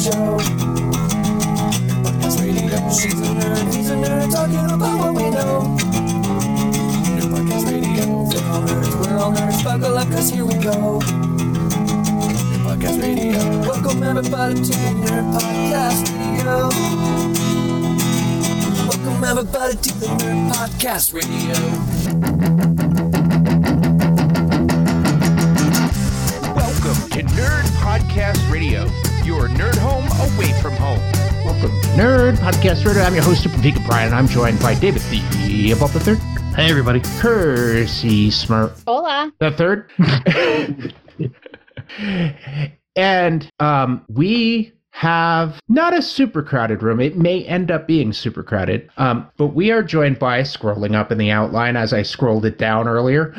show. Podcast radio. She's a nerd, he's a nerd, talking about what we know. Nerd Podcast Radio. We're all nerds, we're all nerds, buckle up, cause here we go. Nerd Podcast Radio. Welcome everybody to the Nerd Podcast Radio. Welcome everybody to the Nerd Podcast Radio. Welcome to Nerd Podcast Radio, Nerd Podcast Radio. I'm your host, Super Vegan Brian, and I'm joined by David the Above the Third, Hey, everybody. Percy Smart Hola. the Third, and um, we have not a super crowded room. It may end up being super crowded, um, but we are joined by scrolling up in the outline as I scrolled it down earlier.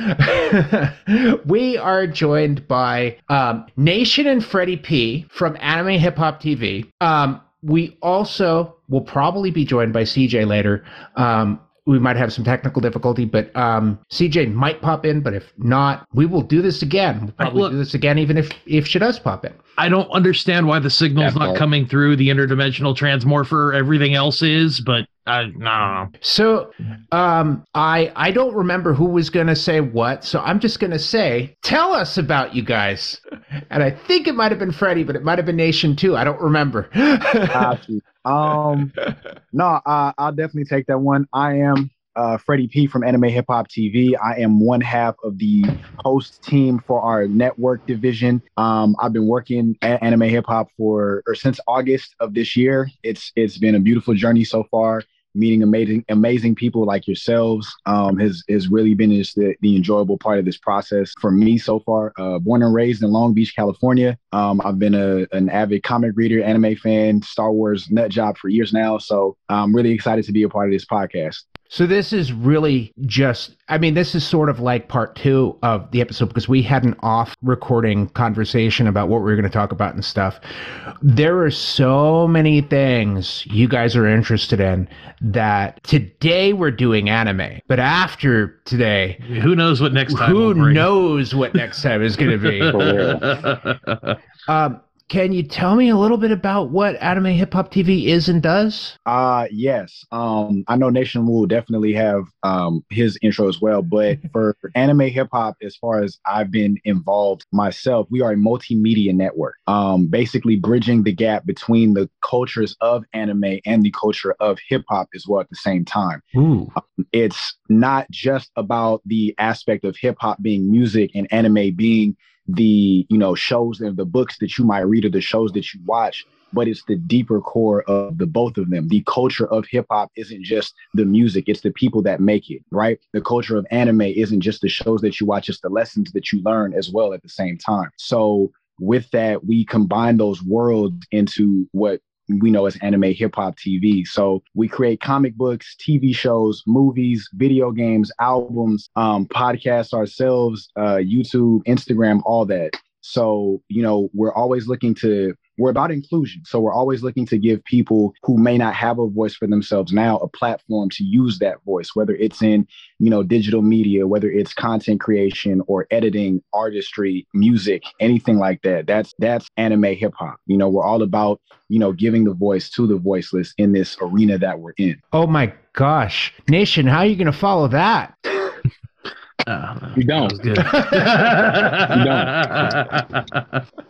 we are joined by um, Nation and Freddie P from Anime Hip Hop TV. Um, we also will probably be joined by CJ later. Um, we might have some technical difficulty, but um, CJ might pop in. But if not, we will do this again. We'll probably Look- do this again, even if if she does pop in. I don't understand why the signal's not coming through the interdimensional transmorpher. Everything else is, but I no, no, no. So um, I I don't remember who was going to say what, so I'm just going to say, tell us about you guys. And I think it might have been Freddie, but it might have been Nation too. I don't remember. Um, no, I, I'll definitely take that one. I am uh, Freddie P from Anime Hip Hop TV. I am one half of the host team for our network division. Um, I've been working at Anime Hip Hop for or since August of this year. It's it's been a beautiful journey so far. Meeting amazing amazing people like yourselves um, has has really been just the, the enjoyable part of this process for me so far. Uh, born and raised in Long Beach, California. Um, I've been a, an avid comic reader, anime fan, Star Wars nut job for years now. So I'm really excited to be a part of this podcast. So this is really just I mean this is sort of like part 2 of the episode because we had an off recording conversation about what we were going to talk about and stuff. There are so many things you guys are interested in that today we're doing anime, but after today Who knows what next time? who knows what next time is going to be. um can you tell me a little bit about what Anime Hip Hop TV is and does? Uh yes. Um I know Nation will definitely have um his intro as well, but for anime hip hop as far as I've been involved myself, we are a multimedia network. Um basically bridging the gap between the cultures of anime and the culture of hip hop as well at the same time. Ooh. It's not just about the aspect of hip hop being music and anime being the, you know, shows and the books that you might read or the shows that you watch but it's the deeper core of the both of them. The culture of hip hop isn't just the music, it's the people that make it, right? The culture of anime isn't just the shows that you watch, it's the lessons that you learn as well at the same time. So, with that, we combine those worlds into what we know as anime hip hop TV. So we create comic books, TV shows, movies, video games, albums, um, podcasts ourselves, uh, YouTube, Instagram, all that. So, you know, we're always looking to we're about inclusion. So we're always looking to give people who may not have a voice for themselves now a platform to use that voice, whether it's in, you know, digital media, whether it's content creation or editing, artistry, music, anything like that. That's that's anime hip hop. You know, we're all about, you know, giving the voice to the voiceless in this arena that we're in. Oh my gosh. Nation, how are you going to follow that? Uh, You don't. that was good.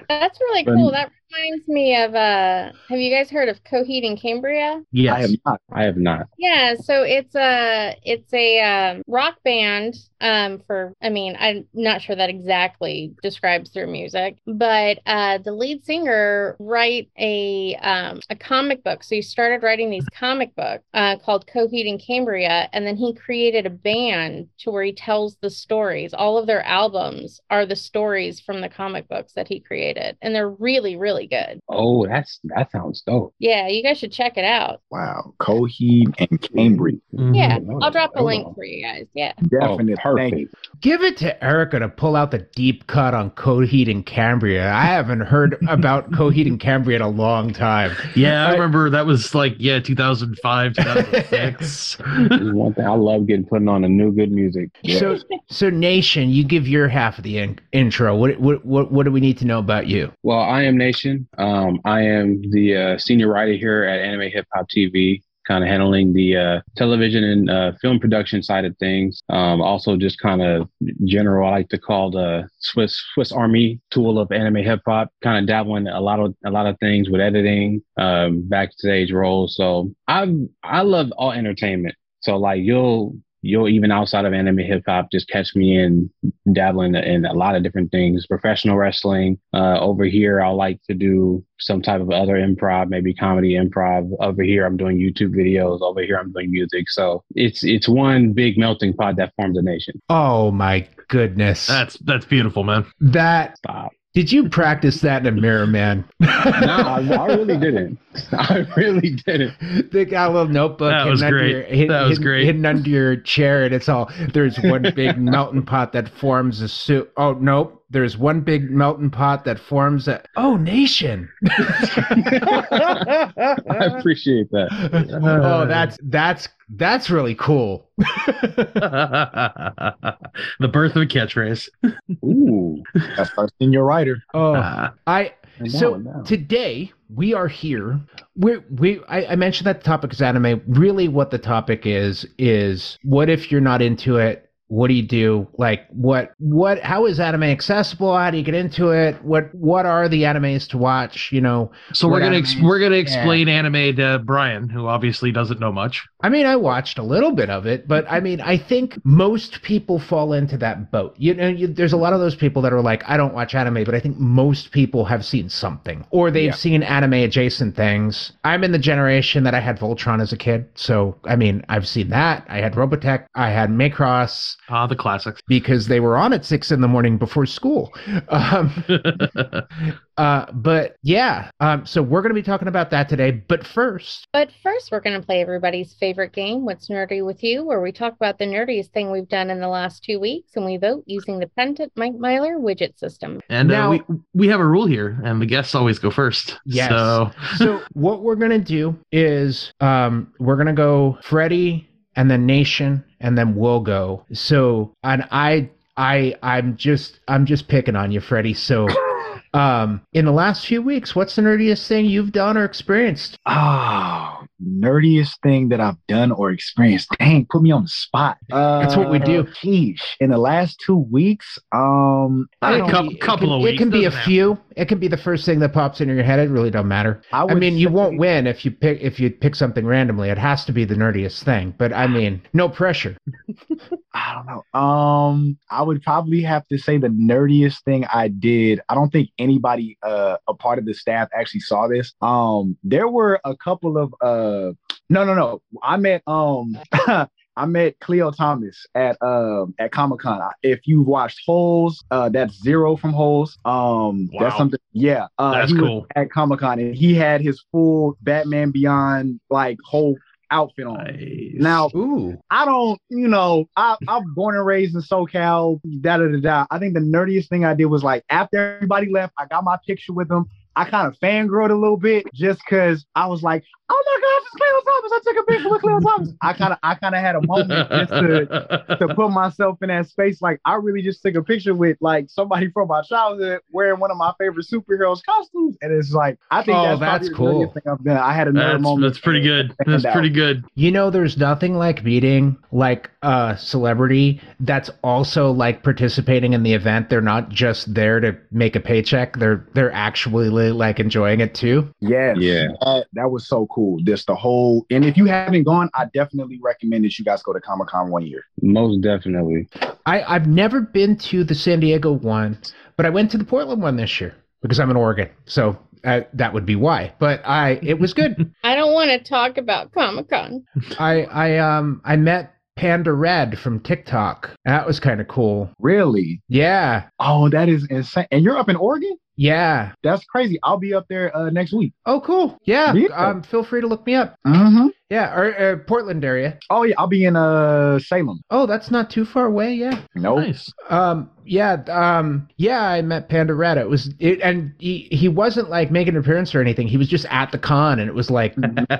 That's really cool. That reminds me of uh have you guys heard of Coheed and Cambria? yes. I have not. I have not. Yeah, so it's a it's a um, rock band um for I mean, I'm not sure that exactly describes their music, but uh the lead singer write a um a comic book. So he started writing these comic books uh called Coheed and Cambria and then he created a band to where he tells the stories. All of their albums are the stories from the comic books that he created and they're really really good. Oh, that's that sounds dope. Yeah, you guys should check it out. Wow. Coheed and Cambria. Mhm. Yeah, I'll drop a link for you guys. Yeah. Definitely. Oh, Thank you. perfect. Give it to Erica to pull out the deep cut on Coheed and Cambria. I haven't heard about Coheed and Cambria in a long time. Yeah, I I- remember that was like yeah, 2005, 2006. Is one thing I love getting putting on a new good music. So, so Nation, you give your half of the in- intro. What, what, what, what do we need to know about you? Well, I am Nation. Nation. Um, I am the uh, senior writer here at Anime Hip Hop TV kind of handling the uh, television and uh, film production side of things. Um, also, just kind of general, I like to call the Swiss Swiss Army tool of anime hip hop. Kind of dabbling a lot of a lot of things with editing, um, backstage roles. So I I love all entertainment. So like you'll you'll even outside of anime hip hop just catch me in dabbling in a lot of different things. Professional wrestling uh, over here i like to do some type of other improv maybe comedy improv. Over here i'm doing youtube videos. Over here i'm doing music. So it's it's one big melting pot that forms a nation. Oh my goodness. That's that's beautiful, man. that stop did you practice that in a mirror, man? no I, I really didn't i really didn't They got a little notebook That hidden was under great. your- hid- That was hidden- great. hidden under your chair, and it's all there's one big melting pot that forms a soup. Oh nope, there's one big melting pot that forms a oh nation. i appreciate that oh, that's that's that's really cool. the birth of a catchphrase. ooh That's our senior writer. Oh, Ah. I And so now, now. today we are here. We we I, I mentioned that the topic is anime. Really, what the topic is is what if you're not into it? What do you do? Like what what? How is anime accessible? How do you get into it? What what are the animes to watch? You know, So we're gonna ex- we're gonna Yeah. explain anime to Brian, who obviously doesn't know much. I mean, I watched a little bit of it, but I mean, I think most people fall into that boat. You know, you, there's a lot of those people that are like, I don't watch anime, but I think most people have seen something or they've Yeah. seen anime adjacent things. I'm in the generation that I had Voltron as a kid. So, I mean, I've seen that. I had Robotech. I had Macross Ah, the classics. because they were on at six in the morning before school. Um, uh, but yeah, um, so we're going to be talking about that today. But first, But first, we're going to play everybody's favorite game, What's Nerdy with You, where we talk about the nerdiest thing we've done in the last two weeks and we vote using the Pendant Mike Myler widget system. and Now- uh, we we have a rule here, and the guests always go first. Yes. So so what we're gonna do is um we're gonna go Freddie and then Nation and then we'll go. So and I I I'm just I'm just picking on you, Freddie. So um in the last few weeks, what's the nerdiest thing you've done or experienced? Oh, nerdiest thing that I've done or experienced. Dang, put me on the spot. Uh, That's what we do. Sheesh. In the last two weeks, um, I A don't. couple- It couple can, of weeks. It can be a doesn't few. It can be the first thing that pops into your head. It really don't matter. I, I would mean, you won't win if you pick if you pick something randomly. It has to be the nerdiest thing. But I mean, no pressure. I don't know. Um, I would probably have to say the nerdiest thing I did. I don't think anybody, uh, a part of the staff actually saw this. Um, there were a couple of, uh, no, no, no. I met, um, I met Khleo Thomas at um at Comic Con. If you've watched Holes, uh, that's Zero from Holes. Um, Wow. that's something. Yeah, uh, That's cool. at Comic Con and he had his full Batman Beyond like whole outfit on. Nice. Now, Ooh. I don't, you know, I, I'm born and raised in SoCal, da da da da. I think the nerdiest thing I did was like after everybody left, I got my picture with them. I kind of fangirled a little bit just because I was like, oh my gosh, it's Khleo Thomas. I took a picture with Khleo Thomas. I kind of I kind of had a moment just to to put myself in that space. Like I really just took a picture with like somebody from my childhood wearing one of my favorite superheroes costumes. And it's like I think Oh, that's, that's probably the nerdiest cool. thing I've done. I had another that's, moment. that's pretty good. That's stand pretty good. You know, there's nothing like meeting like a celebrity that's also like participating in the event. They're not just there to make a paycheck. They're they're actually like enjoying it too. Yes. Yeah. That, that was so cool. Just the whole, and if you haven't gone, I definitely recommend that you guys go to Comic Con one year. Most definitely. I I've never been to the San Diego one, but I went to the Portland one this year because I'm in Oregon. So uh, that would be why. But I it was good. I don't want to talk about Comic Con. I I um I met Panda Red from TikTok. That was kind of cool. Really? Yeah. Oh, that is insane. And you're up in Oregon? Yeah. That's crazy. I'll be up there uh, next week. Oh, cool. Yeah. Yeah. Um, feel free to look me up. Mm-hmm. Yeah, or uh, Portland area. Oh yeah, I'll be in uh Salem. Oh, that's not too far away. Yeah. Nope. Nice. Um. Yeah. Um. Yeah. I met Panda Red. It was it, and he he wasn't like making an appearance or anything. He was just at the con, and it was like,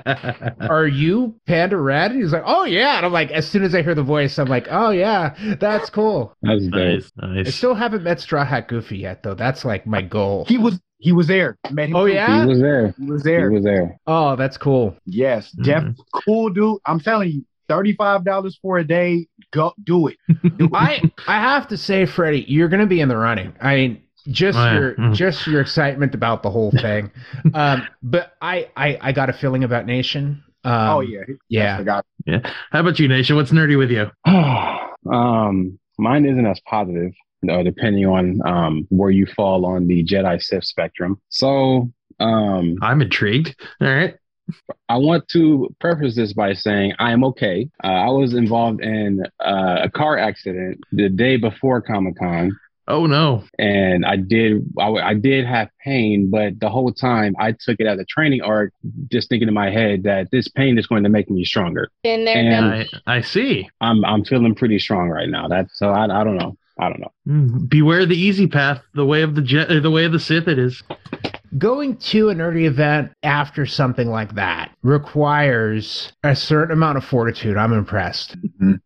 "Are you Panda Red?" And he's like, "Oh yeah." And I'm like, as soon as I hear the voice, I'm like, "Oh yeah, that's cool." That's dope. nice. I still haven't met Straw Hat Goofy yet, though. That's like my goal. He was he was there. Met him. Oh, too. yeah? He was there. he was He there. was there. Oh, that's cool. Yes, Jeff, cool dude. I'm telling you, thirty-five dollars for a day. Go do it. Do it. I I have to say, Freddie, you're going to be in the running. I mean, just Oh, yeah. your Mhm. just your excitement about the whole thing. um, but I, I I got a feeling about Nation. Um, oh yeah, yeah. I forgot. How about you, Nation? What's nerdy with you? um, mine isn't as positive, uh, depending on um where you fall on the Jedi Sith spectrum. So, um, I'm intrigued. All right. I want to preface this by saying I am okay. Uh, I was involved in uh, a car accident the day before Comic Con. Oh no. and I did I did have pain, but the whole time I took it as a training arc, just thinking in my head that this pain is going to make me stronger. Been there, And- I I see. I'm I'm feeling pretty strong right now. That's so I I don't know. I don't know. Mm, Beware the easy path, the way of the jet, uh, the way of the Sith. It is. Going to a nerdy event after something like that requires a certain amount of fortitude. I'm impressed. Mhm.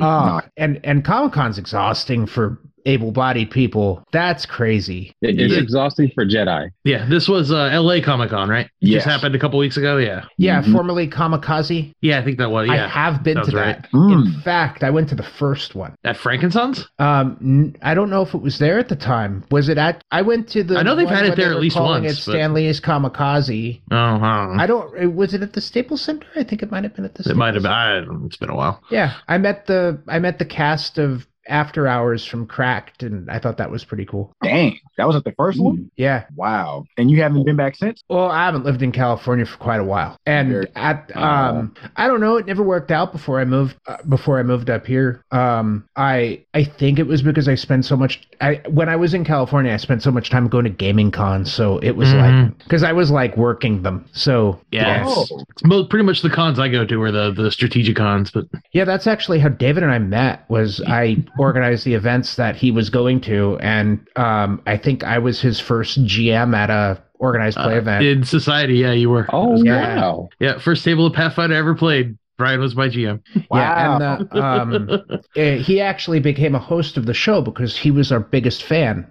Uh, and and Comic Con's exhausting for able-bodied people. That's crazy. It's Yeah. exhausting for Jedi. Yeah, this was uh, L.A. Comic Con, right? It Yes. Just happened a couple weeks ago. Yeah. Yeah, Mhm. formerly Comikaze. Yeah, I think that was. Yeah, I have been to that. right. Mm. In fact, I went to the first one. At Frankenstein's. Um, n- I don't know if it was there at the time. Was it at? I went to the. I know they've had it there at were least calling once, It but- Stan Lee's Comikaze. Oh, I don't. I don't. Was it at the Staples Center? I think it might have been at the. it might have been. I, it's been a while. Yeah, I met the I met the cast of After Hours from Cracked, and I thought that was pretty cool. Dang, that was at the first one. Yeah. Wow, and you haven't been back since. Well, I haven't lived in California for quite a while, and Very- at um, I don't know. It never worked out before I moved. Uh, before I moved up here, um, I I think it was because I spent so much. I when I was in California, I spent so much time going to gaming cons, so it was like Mhm. because I was like working them. So Yeah. Oh, It's pretty much the cons I go to are the the strategic cons, but Yeah, that's actually how David and I met. Was I organized the events that he was going to, and um, I think I was his first GM at a organized play uh, event. in society, yeah, you were. Oh Yeah. wow. Yeah, first table of Pathfinder I ever played. Brian was my GM. Yeah, and uh, um, eh, he actually became a host of the show because he was our biggest fan.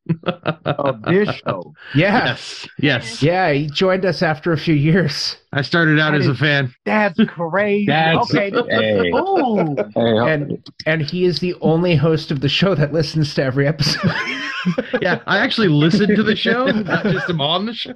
of this show. Yeah, yes, yes. yeah, he joined us after a few years, I started out That as a fan. That's crazy. That's okay. this hey. cool. Hey, and and he is the only host of the show that listens to every episode. Yeah, I actually listened to the show, not just am on the show.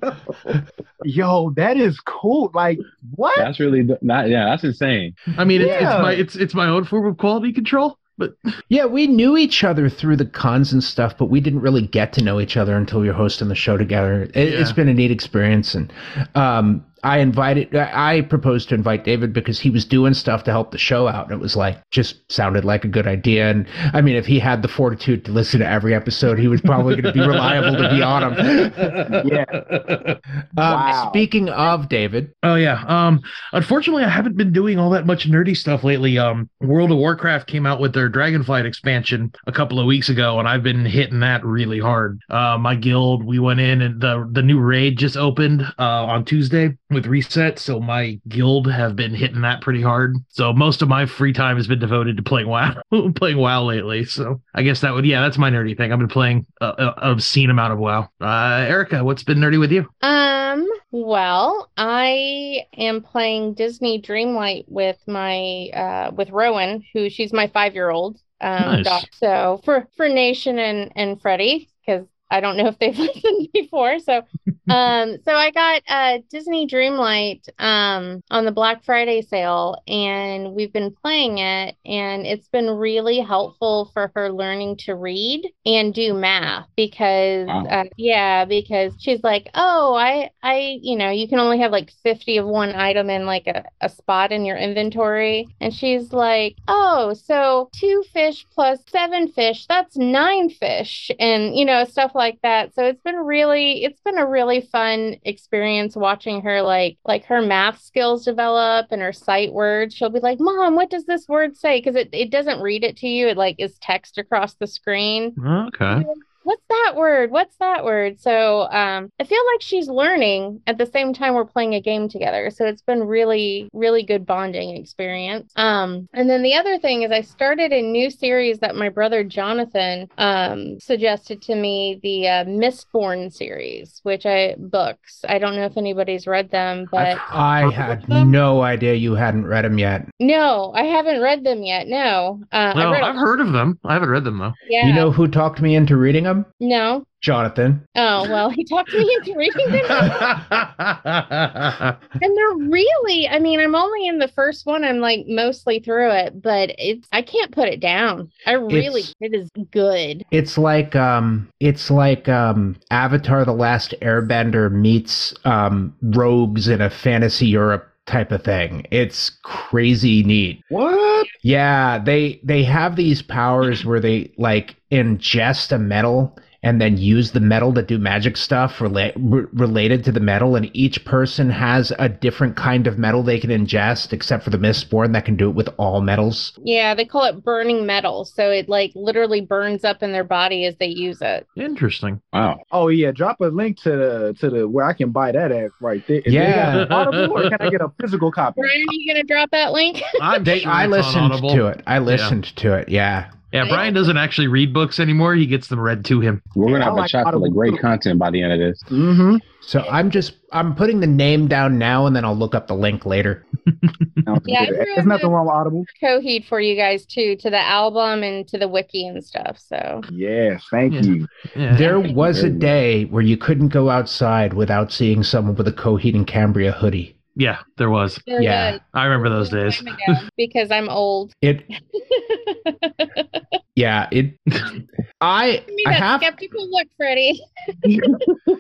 Yo, that is cool. Like what? that's really not. Yeah, that's insane. I mean, it's, Yeah. it's my it's it's my own form of quality control. But yeah, we knew each other through the cons and stuff, but we didn't really get to know each other until we were hosting the show together. It, It's Yeah. been a neat experience, and um, I invited, I proposed to invite David because he was doing stuff to help the show out, and it was like just sounded like a good idea. And I mean, if he had the fortitude to listen to every episode, he was probably going to be reliable to be on them. Yeah. Um, Wow. Speaking of David, Oh yeah. Um unfortunately I haven't been doing all that much nerdy stuff lately. Um World of Warcraft came out with their Dragonflight expansion a couple of weeks ago and I've been hitting that really hard. Uh my guild, we went in and the the new raid just opened uh on Tuesday with reset, so my guild have been hitting that pretty hard. So most of my free time has been devoted to playing WoW, playing WoW lately. So I guess that would yeah, that's my nerdy thing. I've been playing a, a obscene amount of WoW. Uh Erica, what's been nerdy with you? Um, well, I am playing Disney Dreamlight with my uh with Rowan, who she's my five-year-old um Nice. So for for Nation and and Freddie, I don't know if they've listened before. So um so I got uh Disney Dreamlight um on the Black Friday sale and we've been playing it and it's been really helpful for her learning to read and do math because Wow. uh, yeah because she's like oh I I you know you can only have like 50 of one item in like a, a spot in your inventory and she's like oh so two fish plus seven fish that's nine fish and you know stuff like that. So it's been really it's been a really fun experience watching her like like her math skills develop and her sight words. She'll be like mom what does this word say? Because it, it doesn't read it to you. It like is text across the screen. Oh, okay. What's that word? What's that word? So um, I feel like she's learning at the same time we're playing a game together. So it's been really, really good bonding experience. Um, and then the other thing is I started a new series that my brother Jonathan um, suggested to me, the uh, Mistborn series, which I books. I don't know if anybody's read them, but I had no idea you hadn't read them yet. no, I haven't read them yet. No, uh, No, I read I've heard of them. I haven't read them though. Yeah, You know who talked me into reading them? No. Jonathan. Oh well, he talked to me into reading them. And they're really, I mean, I'm only in the first one. I'm like mostly through it, but it's I can't put it down. I really It's- it is good. It's like um it's like um Avatar the Last Airbender meets um rogues in a fantasy Europe type of thing. It's crazy neat. What? Yeah, they they have these powers where they like ingest a metal and then use the metal to do magic stuff rela- re- related to the metal and each person has a different kind of metal they can ingest except for the mistborn that can do it with all metals. Yeah, they call it burning metal. So it like literally burns up in their body as they use it. Interesting. Wow. Oh yeah, drop a link to the to the where I can buy that at right there. Is Yeah. it Audible or can I get a physical copy? Brian, are you gonna drop that link? I'm They, sure I listened to it. I listened to it. Yeah. Yeah, Brian doesn't actually read books anymore. He gets them read to him. We're gonna I have a like chock full of great too. content by the end of this. Mm-hmm. So I'm just I'm putting the name down now and then I'll look up the link later. Yeah, I threw There's nothing the- wrong with Audible. Coheed for you guys too to the album and to the wiki and stuff. So Yes, thank Yeah. you. Yeah. There was a Very good. day where you couldn't go outside without seeing someone with a Coheed and Cambria hoodie. Yeah, there was. there Yeah. was I remember those days. because I'm old. It yeah, it I Give me I that have skeptical look, Freddie.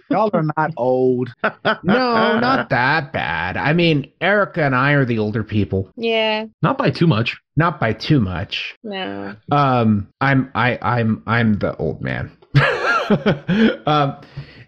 Y'all are not old. no, not that bad. I mean, Erica and I are the older people, Yeah, Not by too much. not by too much. no. Um, I'm I I'm I'm the old man. um,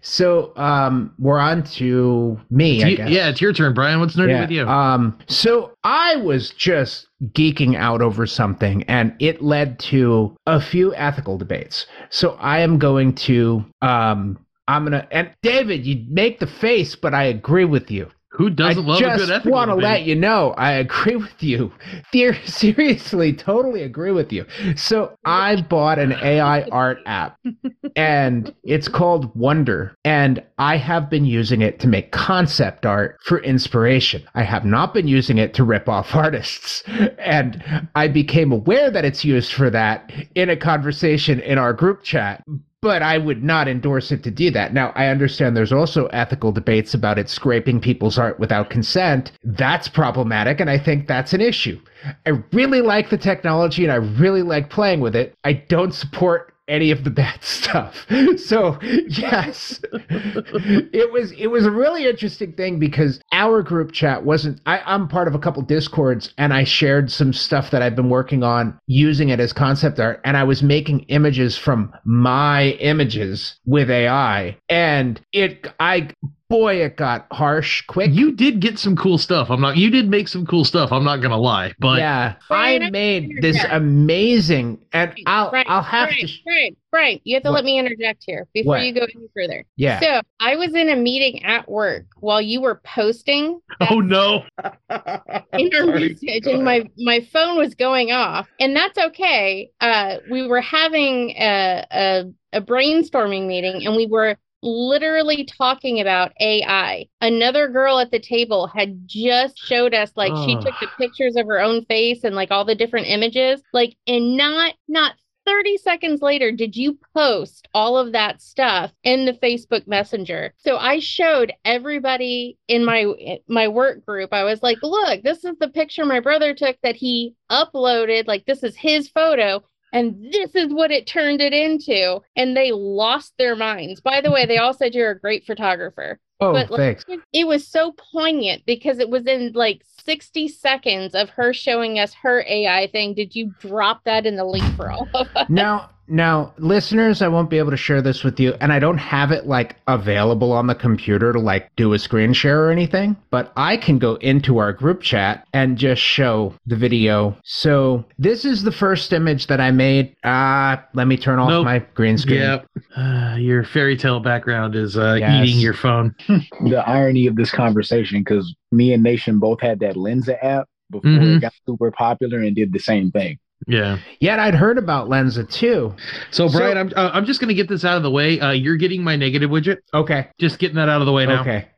so um, we're on to me. I You- guess. yeah, it's your turn, Brian. What's nerdy with you? Um, so I was just geeking out over something, and it led to a few ethical debates. So I am going to um. I'm gonna and David, you make the face, but I agree with you. Who doesn't I love a good just ethical want to let you know I agree with you. Ser- seriously, totally agree with you. So I bought an AI art app, and it's called Wonder, and I have been using it to make concept art for inspiration. I have not been using it to rip off artists, and I became aware that it's used for that in a conversation in our group chat but I would not endorse it to do that. Now, I understand there's also ethical debates about it scraping people's art without consent. That's problematic, and I think that's an issue. I really like the technology and I really like playing with it. I don't support any of the bad stuff. So, yes. it was it was a really interesting thing because our group chat wasn't I, I'm part of a couple discords and I shared some stuff that I've been working on using it as concept art and I was making images from my images with AI and it I boy it got harsh quick. You did get some cool stuff. I'm not. You did make some cool stuff. I'm not gonna lie. But yeah, I I made this amazing and I'll Brian, I'll have Brian, to sh- Brian, Brian, you have to What? let me interject here before What? you go any further. Yeah. So I was in a meeting at work while you were posting oh no, in our message and my my phone was going off and that's okay uh we were having a, a a brainstorming meeting and we were literally talking about ai another girl at the table had just showed us like she took the pictures of her own face and like all the different images like and not not 30 seconds later did you post all of that stuff in the Facebook Messenger. So I showed everybody in my my work group. I was like, "Look, this is the picture my brother took that he uploaded. Like this is his photo." And this is what it turned it into. And they lost their minds. By the way, they all said you're a great photographer. Oh, but, like, thanks. It was so poignant because it was in like 60 seconds of her showing us her AI thing. Did you drop that in the link for all of us? Now, now, listeners, I won't be able to share this with you, and I don't have it like available on the computer to like do a screen share or anything, but I can go into our group chat and just show the video. So this is the first image that I made. Uh, let me turn off Nope. my green screen. Yep. Uh, your fairy tale background is uh, Yes. eating your phone. the irony of this conversation because me and Nation both had that Lensa app before Mhm. it got super popular and did the same thing. Yeah. Yet I'd heard about Lensa too. So, So- Brian, I'm uh, I'm just gonna get this out of the way. Uh, you're getting my negative widget. Okay. Just getting that out of the way now. Okay.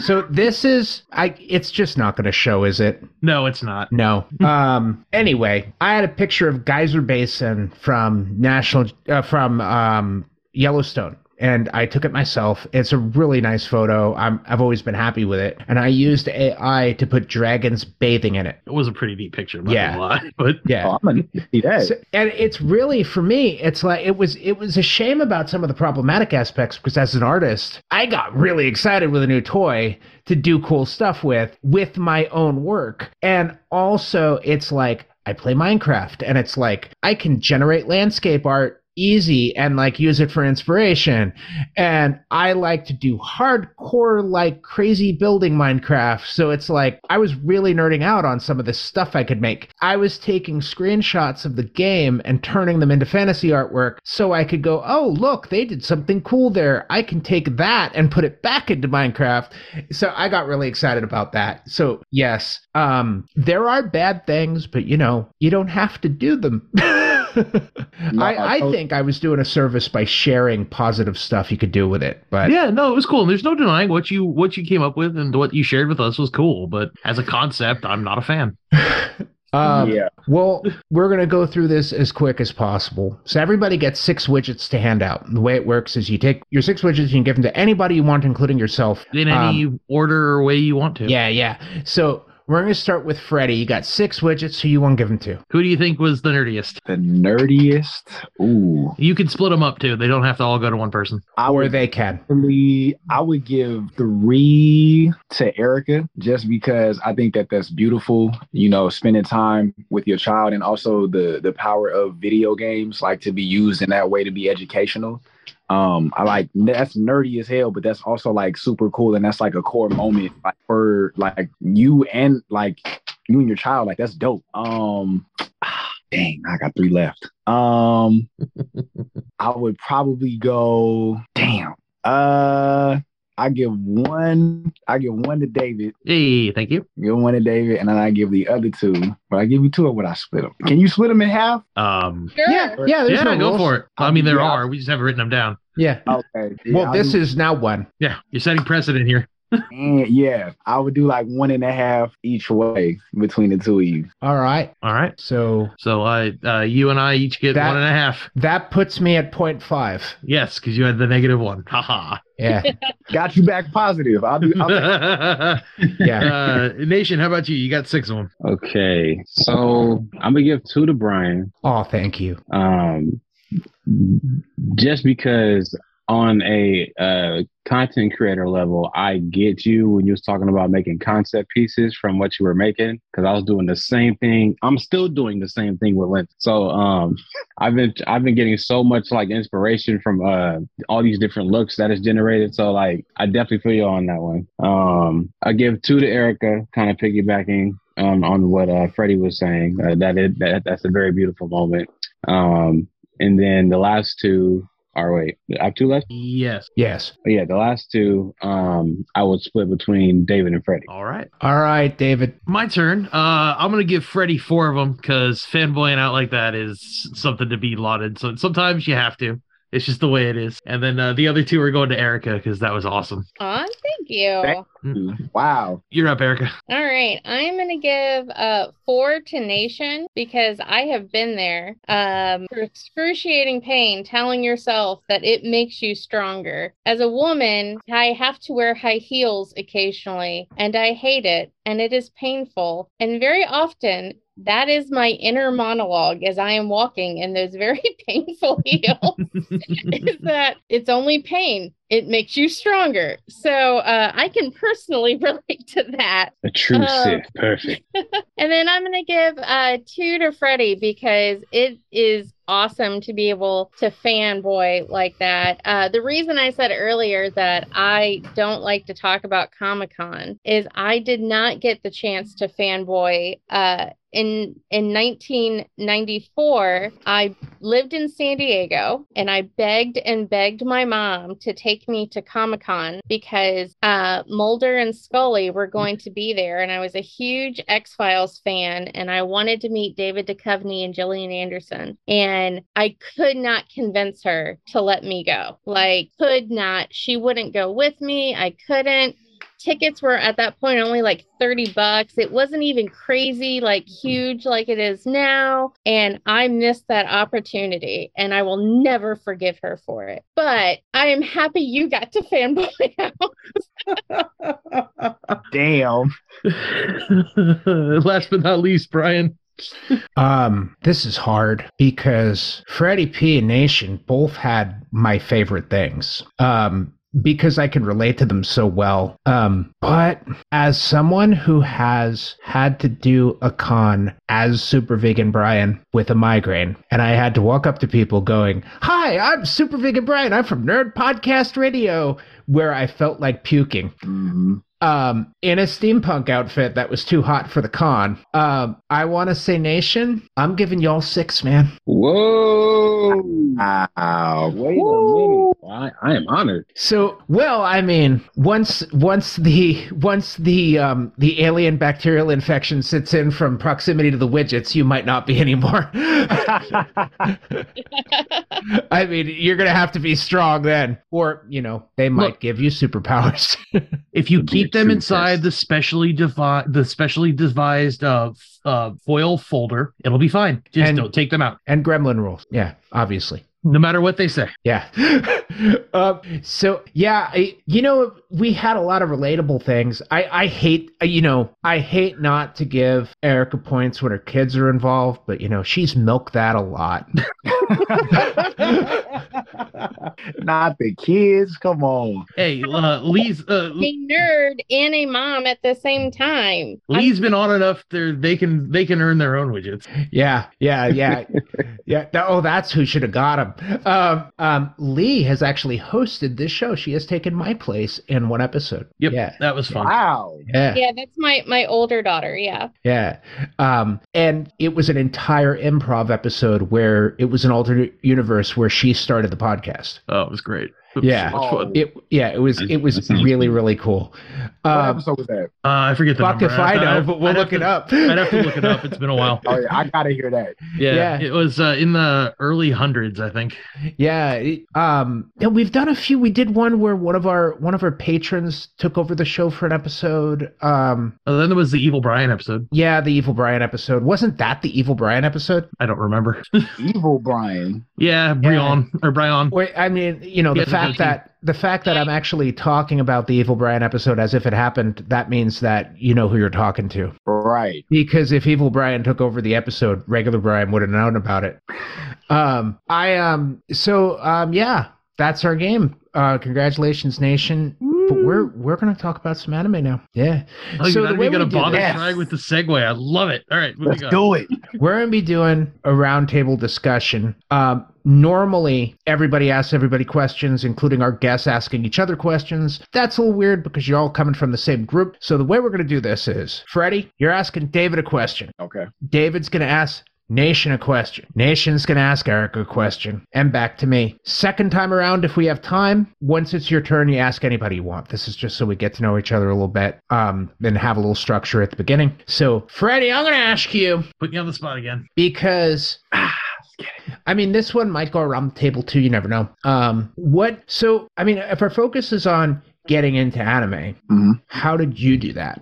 so this is I it's just not going to show, is it? No, it's not. No. Um anyway, I had a picture of Geyser Basin from National uh, from um Yellowstone and I took it myself. It's a really nice photo. I'm I've always been happy with it. And I used AI to put dragons bathing in it. It was a pretty neat picture. I'm Yeah. lie, but Yeah. Oh, I'm gonna need to see that. So- and it's really for me it's like it was it was a shame about some of the problematic aspects because as an artist i got really excited with a new toy to do cool stuff with with my own work and also it's like i play minecraft and it's like i can generate landscape art easy and like use it for inspiration. And i like to do hardcore like crazy building minecraft. So it's like i was really nerding out on some of the stuff i could make. I was taking screenshots of the game and turning them into fantasy artwork so i could go oh look they did something cool there. I can take that and put it back into minecraft. So i got really excited about that. So yes um there are bad things but you know you don't have to do them I, I I- think I was doing a service by sharing positive stuff you could do with it, but yeah, no, it was cool. And there's no denying what you what you came up with and what you shared with us was cool. But as a concept, I'm not a fan. um, yeah. Well, we're going to go through this as quick as possible. So everybody gets six widgets to hand out. The way it works is you take your six widgets and you give them to anybody you want, including yourself. In any Um, order or way you want to. yeah, yeah. So we're going to start with Freddie. You got six widgets. Who you want to give them to? Who do you think was the nerdiest? The nerdiest. Ooh. You can split them up too. They don't have to all go to one person. I Or would they can. Probably, I would give three to Erica just because I think that that's beautiful. You know, spending time with your child and also the the power of video games, like to be used in that way to be educational. Um, I like that's nerdy as hell, but that's also like super cool, and that's like a core moment like for like you and like you and your child. Like that's dope. Um, dang, I got three left. Um, I would probably go. Damn. Uh, I give one. I give one to David. Hey, thank you. You give one to David, and then I give the other two. But I give you two, or would I split them? Can you split them in half? Um, Sure. Yeah, yeah. There's yeah, no go rules. for it. I mean, there Yeah. are. We just haven't written them down. Yeah. Okay. Yeah, Well, I'll this do- is now one. Yeah, you're setting precedent here. And yeah, I would do like one and a half each way between the two of you. All right. All right. So So I, uh, you and I each get That- one and a half. that puts me at point five. Yes, because you had the negative one. Haha. Yeah. Got you back positive. I'll do. I'll uh, Yeah. Nation, how about you? You got six of them. Okay, so I'm gonna give two to Brian. Oh, thank you. um, just because on a uh, content creator level, I get you when you was talking about making concept pieces from what you were making because I was doing the same thing. I'm still doing the same thing with Lent. So um, I've been I've been getting so much like inspiration from uh, all these different looks that is generated. So like I definitely feel you on that one. Um, I give two to Erica, kind of piggybacking on on what uh, Freddie was saying. Uh, that it that that's a very beautiful moment. Um, and then the last two are wait, I have two left. Yes. Yes. But yeah, the last two, um, I would split between David and Freddie. All right. All right, David. My turn. Uh, I'm gonna give Freddie four of them because fanboying out like that is something to be lauded. So sometimes you have to. It's just the way it is. And then uh, the other two are going to Erica because that was awesome. Aw, thank you. Thank Wow. You're up, Erica. All right, I'm gonna give uh four to Nation because I have been there. Um, through excruciating pain, telling yourself that it makes you stronger. As a woman, I have to wear high heels occasionally, and I hate it, and it is painful. And very often, that is my inner monologue as I am walking in those very painful heels. is that it's only pain. It makes you stronger. So uh, I can personally relate to that. A true Uh, Sith. Perfect. And then I'm gonna give uh two to Freddie because it is awesome to be able to fanboy like that. Uh, the reason I said earlier that I don't like to talk about Comic Con is I did not get the chance to fanboy uh, in in 1994 i lived in san diego and i begged and begged my mom to take me to comic-con because uh, mulder and scully were going to be there and i was a huge x-files fan and i wanted to meet david Duchovny and gillian anderson and i could not convince her to let me go. Like could not. She wouldn't go with me. I couldn't tickets were at that point only like 30 bucks. It wasn't even crazy, like huge like it is now. And I missed that opportunity and I will never forgive her for it. But I am happy you got to fanboy out. Damn. Last but not least, Brian. Um, this is hard because Freddie P and Nation both had my favorite things. Um, because I can relate to them so well. Um, but as someone who has had to do a con as Super Vegan Brian with a migraine, and I had to walk up to people going, Hi, I'm Super Vegan Brian. I'm from Nerd Podcast Radio, where I felt like puking. Mhm. Um, in a steampunk outfit that was too hot for the con. Um, I want to say, Nation, I'm giving y'all six, man. Whoa! Wow. Wait a minute. I, I am honored. So, well, I mean, once once the once the um the alien bacterial infection sits in from proximity to the widgets, you might not be anymore. I mean, you're gonna have to be strong then, or you know, they might Look. give you superpowers. If you keep them inside the specially devi- the specially devised uh, f- uh, foil folder, it'll be fine. Just And- don't take them out, and gremlin rules, yeah, obviously. No matter what they say. Yeah. um, so yeah, I, you know, we had a lot of relatable things. I, I hate, you know, I hate not to give Erica points when her kids are involved, but you know, she's milked that a lot. Not the kids. Come on. Hey, uh, Lee's uh, a nerd and a mom at the same time. Lee's been on enough. There, they can they can earn their own widgets. Yeah, yeah, yeah, yeah. Oh, that's who should have got him. Um, um, Lee has actually hosted this show. She has taken my place in one episode. Yep, Yeah. that was fun. Wow. Yeah. Yeah, that's my my older daughter. Yeah. Yeah. Um, and it was an entire improv episode where it was an alternate universe where she started the podcast. Oh, it was great. It Yeah. so much fun. It yeah, it was it was That sounds really cool. really cool. What Um, episode was that? Uh, I forget the fuck number. if I know, I'd- but we'll I'd look have it up. I'd have to look it up. It's been a while. Oh yeah, I gotta hear that. Yeah, Yeah. it was uh, in the early hundreds, I think. Yeah, um, yeah, we've done a few. We did one where one of our one of our patrons took over the show for an episode. Um, Uh, then there was the Evil Brian episode. yeah, the Evil Brian episode wasn't that the Evil Brian episode? I don't remember. Evil Brian. yeah, Brian or Brian. Wait, I mean, you know, He the has a fact that the fact that I'm actually talking about the Evil Brian episode as if it happened, that means that you know who you're talking to. Right. Because if Evil Brian took over the episode, regular Brian would have known about it. Um, I um, so um, yeah, that's our game. Uh, congratulations, nation. But we're we're gonna talk about some anime now. Yeah. Oh, So you're the not way even we gonna do bother this- trying with the segue. I love it. All right, moving Let's on. do it. We're going to be doing a roundtable discussion. Um, normally, everybody asks everybody questions, including our guests asking each other questions. That's a little weird because you're all coming from the same group. So the way we're going to do this is, Freddie, you're asking David a question. Okay. David's going to ask Nation a question. Nation's going to ask Eric a question. And back to me. Second time around, if we have time, once it's your turn, you ask anybody you want. This is just so we get to know each other a little bit um, and have a little structure at the beginning. So, Freddie, I'm going to ask you Put you on the spot again. because Ah, I mean this one might go around the table too. You never know. Um, what? So I mean, if our focus is on getting into anime, Mhm. how did you do that?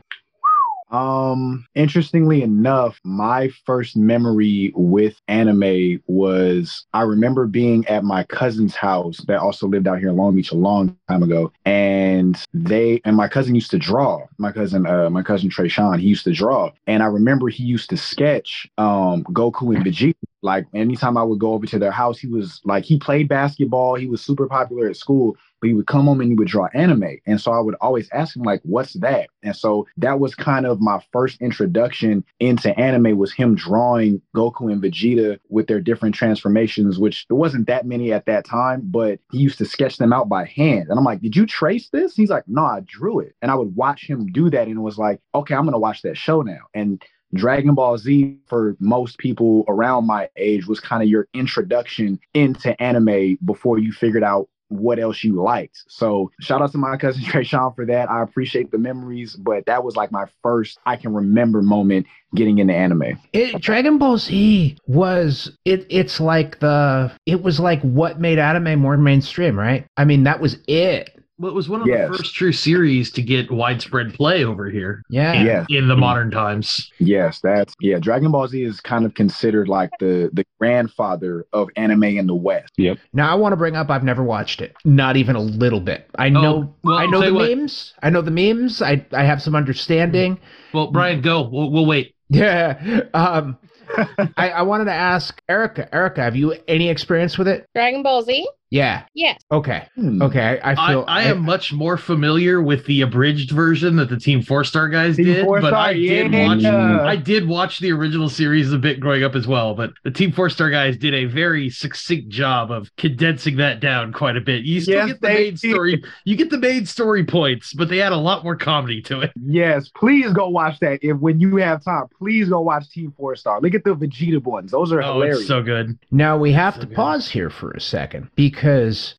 Um, interestingly enough, my first memory with anime was I remember being at my cousin's house that also lived out here in Long Beach a long time ago. And they and my cousin used to draw. My cousin, uh, my cousin Trey he used to draw. And I remember he used to sketch um Goku and Vegeta Like anytime I would go over to their house, he was like he played basketball. He was super popular at school, but he would come home and he would draw anime. And so I would always ask him like, "What's that?" And so that was kind of my first introduction into anime was him drawing Goku and Vegeta with their different transformations, which there wasn't that many at that time, but he used to sketch them out by hand. And I'm like, "Did you trace this?" He's like, "No, I drew it." And I would watch him do that, and it was like, "Okay, I'm gonna watch that show now." And Dragon Ball Z for most people around my age was kind of your introduction into anime before you figured out what else you liked. So shout out to my cousin Trey Sean for that. I appreciate the memories, but that was like my first I can remember moment getting into anime. It, Dragon Ball Z was it. It's like the it was like what made anime more mainstream, right? I mean, that was it. Well, it was one of Yes. the first true series to get widespread play over here Yeah. in, Yes. in the modern times. Yes, that's yeah. Dragon Ball Z is kind of considered like the the grandfather of anime in the West. Yep. Now I want to bring up. I've never watched it, not even a little bit. I know. Oh, well, I know the what. memes. I know the memes. I I have some understanding. Well, Brian, go. We'll, we'll wait. Yeah. Um. I, I wanted to ask Erica. Erica, have you any experience with it? Dragon Ball Z? Yeah. Yes. Okay. Hmm. Okay. I I, feel. I am much more familiar with the abridged version that the Team Four Star guys Team did, Four but Star, I did yeah. watch. I did watch the original series a bit growing up as well, but the Team Four Star guys did a very succinct job of condensing that down quite a bit. You still Yes, get the they main did. story, you get the main story points, but they add a lot more comedy to it. Yes, please go watch that. If when you have time, please go watch Team Four Star. Look at the Vegeta ones; those are Oh, hilarious. it's so good. Now we have So to good. pause here for a second because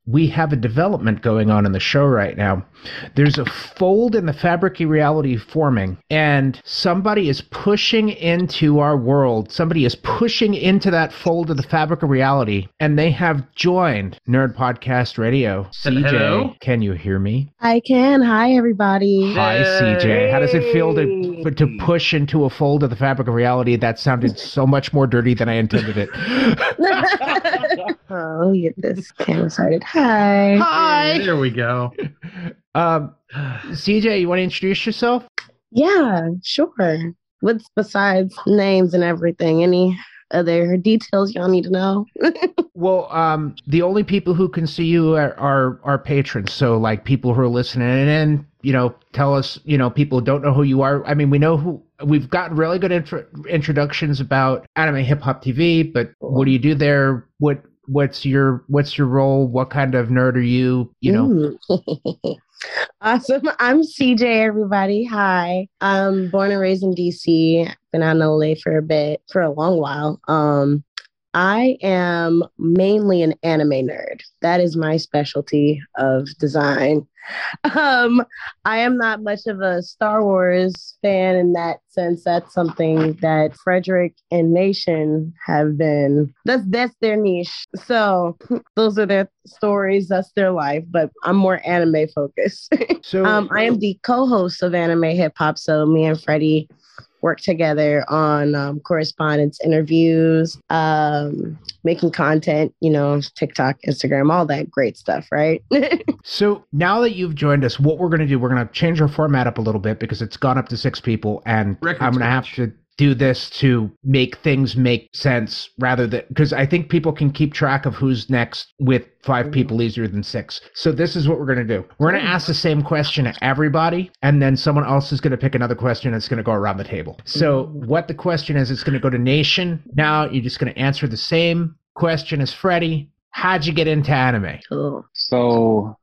we have a development going on in the show right now. There's a fold in the fabric of reality forming, and somebody is pushing into our world. Somebody is pushing into that fold of the fabric of reality, and they have joined Nerd Podcast Radio. CJ, Hello? can you hear me? I can. Hi, everybody. Hi, CJ. How does it feel to to push into a fold of the fabric of reality? That sounded so much more dirty than I intended it. oh, let me get this camera started. Hi. Hi. There we go. Um, CJ, you want to introduce yourself? Yeah, sure. What's besides names and everything? Any other details y'all need to know? Well, um, the only people who can see you are, are are patrons. So, like people who are listening in, you know, tell us. You know, people don't know who you are. I mean, we know who. We've gotten really good intro, introductions about anime hip hop TV, but what do you do there? What what's your what's your role? What kind of nerd are you? You know, awesome. I'm CJ, everybody. Hi. I'm born and raised in DC. Been out in LA for a bit, for a long while. Um, I am mainly an anime nerd. That is my specialty of design. Um, I am not much of a Star Wars fan in that sense. That's something that Frederick and Nation have been. That's that's their niche. So those are their stories. That's their life. But I'm more anime focused. so um, I am the co-host of Anime Hip Hop. So me and Freddie work together on um, correspondence interviews, um, making content. You know, TikTok, Instagram, all that great stuff. Right. So now that you've joined us, what we're going to do, we're going to change our format up a little bit because it's gone up to six people, and Record I'm going to have to do this to make things make sense rather than because I think people can keep track of who's next with five mm-hmm. people easier than six. So this is what we're going to do. We're going to ask the same question to everybody, and then someone else is going to pick another question. that's going to go around the table. So mm-hmm. what the question is, it's going to go to Nation. Now you're just going to answer the same question as Freddie. How'd you get into anime? So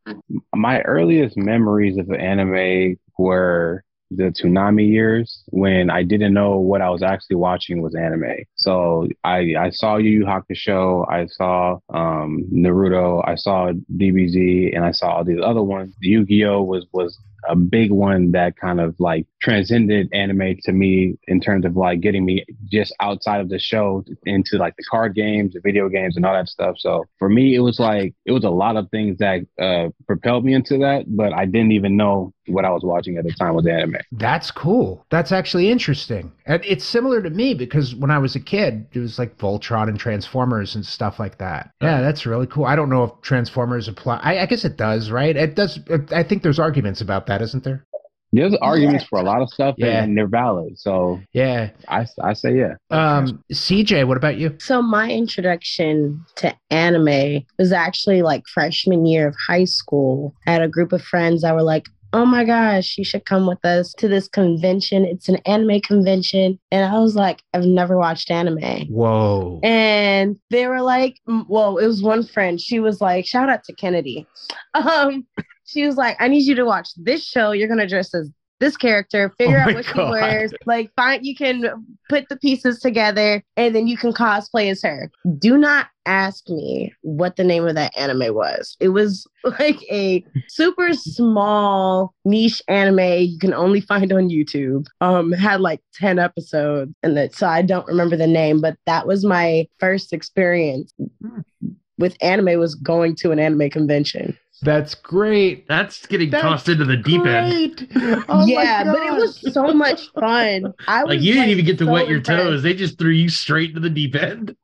my earliest memories of anime were the Toonami years when I didn't know what I was actually watching was anime. So I I saw Yu Yu Hakusho, I saw um, Naruto, I saw DBZ, and I saw all these other ones. Yu-Gi-Oh was was a big one that kind of like transcended anime to me in terms of like getting me just outside of the show into like the card games, the video games, and all that stuff. So for me, it was like it was a lot of things that uh, propelled me into that, but I didn't even know what I was watching at the time was anime. That's cool. That's actually interesting. And it's similar to me because when I was a kid, it was like Voltron and Transformers and stuff like that. Yeah, that's really cool. I don't know if Transformers apply. I, I guess it does, right? It does. I think there's arguments about that, isn't there? There's arguments for a lot of stuff, Yeah. and they're valid. So Yeah. I, I say yeah. Um, CJ, what about you? So my introduction to anime was actually like freshman year of high school. I had a group of friends that were like, "Oh my gosh, you should come with us to this convention. It's an anime convention." And I was like, "I've never watched anime." Whoa. And they were like, m- well, it was one friend. She was like, shout out to Kennedy. Um, she was like, I need you to watch this show. You're gonna dress as this character, figure Oh out what she wears, like find you can put the pieces together and then you can cosplay as her. Do not ask me what the name of that anime was. It was like a super small niche anime you can only find on YouTube. Um had like 10 episodes and that so I don't remember the name, but that was my first experience with anime was going to an anime convention. That's great. That's getting That's tossed into the deep end. Oh yeah, but it was so much fun. I was Like you didn't even get to so wet your impressed. toes. They just threw you straight into the deep end.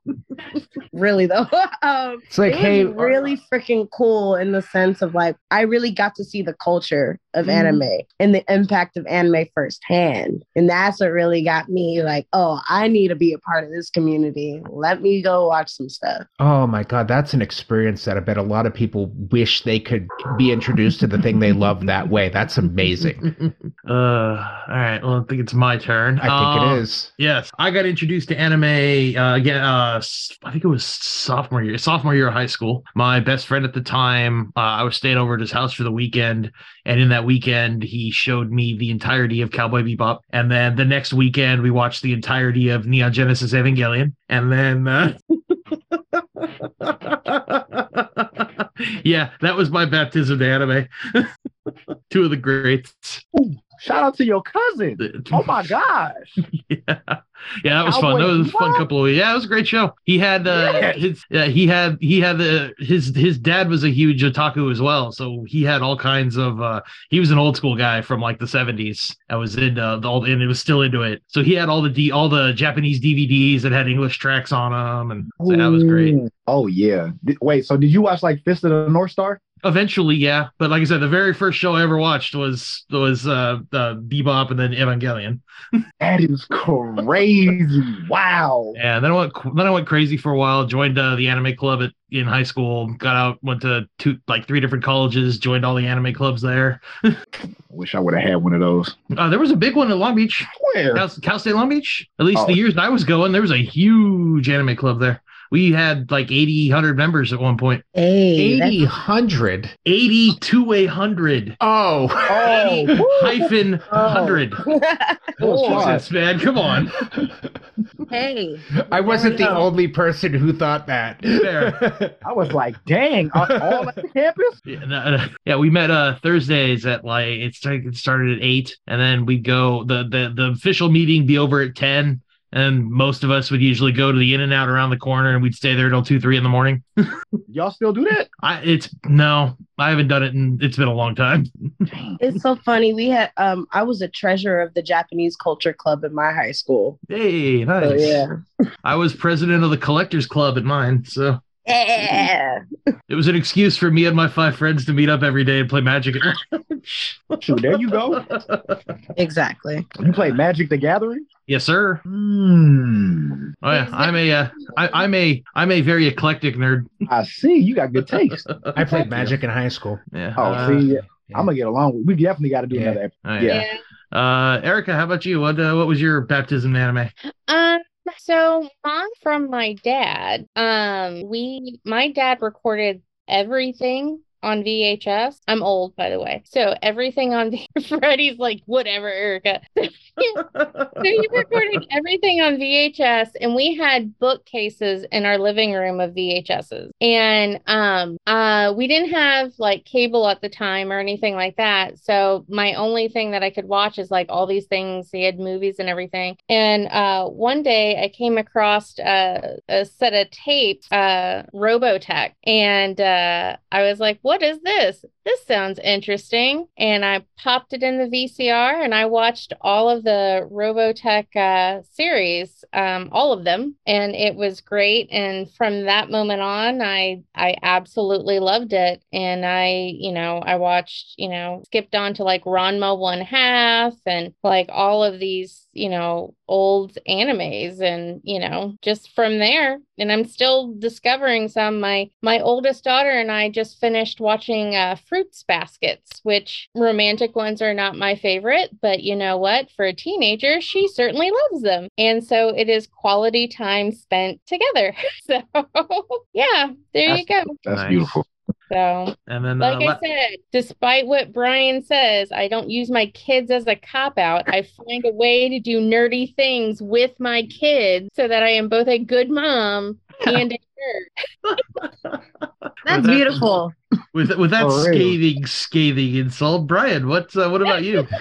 Really though. um, It's like, it hey, was really freaking cool in the sense of like I really got to see the culture of Mhm. anime and the impact of anime firsthand. And that's what really got me like, oh, I need to be a part of this community. Let me go watch some stuff. Oh my god, that's an experience that I bet a lot of people wish they could be introduced to the thing they love that way. That's amazing. uh, all right. Well, I think it's my turn. I think Uh, it is. Yes, I got introduced to anime uh, again. Uh, s- I think it was sophomore year, sophomore year of high school. My best friend at the time, uh, I was staying over at his house for the weekend, and in that weekend, he showed me the entirety of Cowboy Bebop. And then the next weekend, we watched the entirety of Neon Genesis Evangelion. And then, uh, yeah, that was my baptism to anime. Two of the greats. Shout out to your cousin. Oh my gosh. yeah, yeah, that was fun. That was a fun couple of weeks. yeah, it was a great show. He had uh, Yes. his yeah, he had he had the his his dad was a huge otaku as well, so he had all kinds of uh he was an old school guy from like the seventies. I was in uh, the old and it was still into it. So he had all the D all the Japanese DVDs that had English tracks on them, and so that was great. Oh yeah. Wait, so did you watch like Fist of the North Star? Eventually, yeah, but like I said, the very first show I ever watched was was uh, uh Bebop and then Evangelion. That is crazy. wow. Yeah, then I went then I went crazy for a while. Joined uh, the anime club at in high school. Got out, went to two like three different colleges. Joined all the anime clubs there. Wish I would have had one of those. Uh, there was a big one in Long Beach, Where? Cal, Cal State Long Beach. At least the Oh. years I was going, there was a huge anime club there. We had like 80, 100 members at one point. Hey, 80, 100. 80 to a hundred. Oh. Oh, Hyphen Oh. hundred. Oh, Jesus, man, come on. hey. I wasn't the Yeah. only person who thought that. Fair. I was like, dang, all all at the campus? Yeah, no, no. yeah, we met uh Thursdays at like it started, it started at eight, and then we'd go the the the official meeting be over at ten, and most of us would usually go to the In-N-Out around the corner, and we'd stay there till two three in the morning. Y'all still do that? I it's no, I haven't done it, and it's been a long time. It's so funny. We had um I was a treasurer of the Japanese culture club in my high school. Hey, nice. So yeah. I was president of the collectors club at mine, so Yeah. it was an excuse for me and my five friends to meet up every day and play Magic at. Shoot, there you go. Exactly. You play Magic the Gathering? Yes, sir. Hmm. Oh yeah, I'm a uh, I, I'm a I'm a very eclectic nerd. I see. You got good taste. I played Magic in high school. Yeah. Oh, uh, see, I'm gonna get along. with We definitely got to do Yeah. another. Episode. all right. Yeah. Uh, Erica, how about you? What uh, what was your baptism in anime? Um, so mine from my dad. Um, we my dad recorded everything on VHS. I'm old, by the way. So everything on Freddie's like, whatever, Erica. So he recorded everything on VHS, and we had bookcases in our living room of VHSs. And um, uh, we didn't have like cable at the time or anything like that. So my only thing that I could watch is like all these things. He had movies and everything. And uh, one day I came across uh, a set of tapes, uh, Robotech, and uh, I was like, what is this? This sounds interesting. And I popped it in the VCR and I watched all of the Robotech uh, series, um, all of them, and it was great. And from that moment on, I I absolutely loved it. And I, you know, I watched, you know, skipped on to like Ranma One Half and like all of these, you know, old animes and you know just from there. And i'm still discovering some. My my oldest daughter and i just finished watching uh, fruits baskets which romantic ones are not my favorite but you know what? For a teenager she certainly loves them. And so it is quality time spent together. So yeah there That's- you go. That's Nice. beautiful. So And then like uh, I said, despite what Brian says, I don't use my kids as a cop out. I find a way to do nerdy things with my kids so that I am both a good mom and a nerd. That's that- beautiful. With with that For scathing, scathing insult, Brian, what uh, what about you?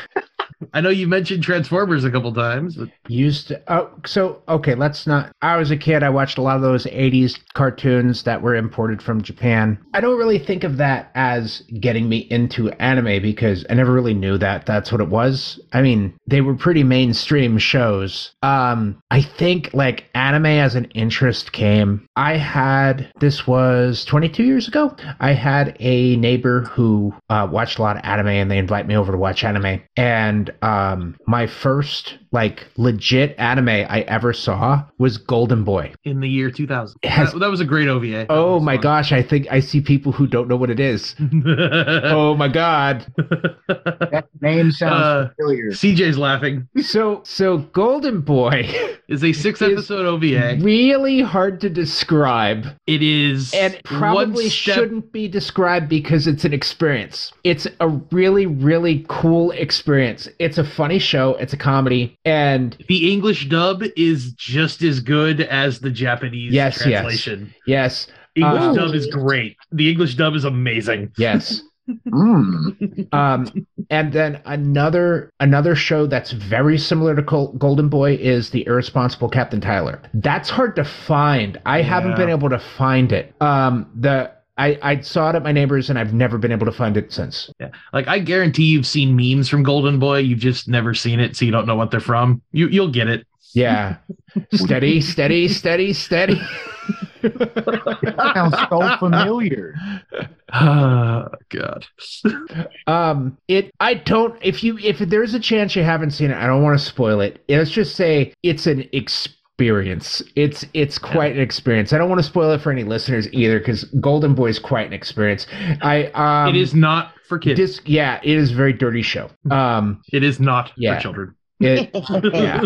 I know you mentioned Transformers a couple times, but used to, oh so okay let's not i was a kid i watched a lot of those 80s cartoons that were imported from japan. I don't really think of that as getting me into anime because i never really knew that that's what it was. I mean they were pretty mainstream shows. Um i think like anime as an interest came. I had this was 22 years ago i had a neighbor who uh, watched a lot of anime and they invite me over to watch anime. And um my first like legit anime I ever saw was Golden Boy. in the year 2000, has- that, that was a great OVA. That Oh my fun. gosh, I think I see people who don't know what it is. Oh my god. That name sounds Uh, familiar. CJ's laughing. So so Golden Boy Is a six episode OVA. really hard to describe It is and probably step shouldn't be described because it's an experience. It's a really really cool experience. It's a funny show, it's a comedy and The English dub is just as good as the Japanese Yes, yes. translation. yes, English Uh, dub is great. The English dub is amazing. yes. Mm. um and then another another show that's very similar to Col- golden boy is the irresponsible captain tyler that's hard to find i haven't been able to find it um the I, I saw it at my neighbor's and I've never been able to find it since. Yeah. Like I guarantee you've seen memes from Golden Boy, you've just never seen it, so you don't know what they're from. You you'll get it. Yeah. steady, steady, steady, steady. That sounds so familiar. Oh god. Um, it. I don't. If you, if there's a chance you haven't seen it, I don't want to spoil it. Let's just say it's an experience. It's it's quite an experience. I don't want to spoil it for any listeners either, because Golden Boy is quite an experience. I um, it is not for kids. Dis, yeah, it is a very dirty show. Um, it is not Yeah. for children. it yeah,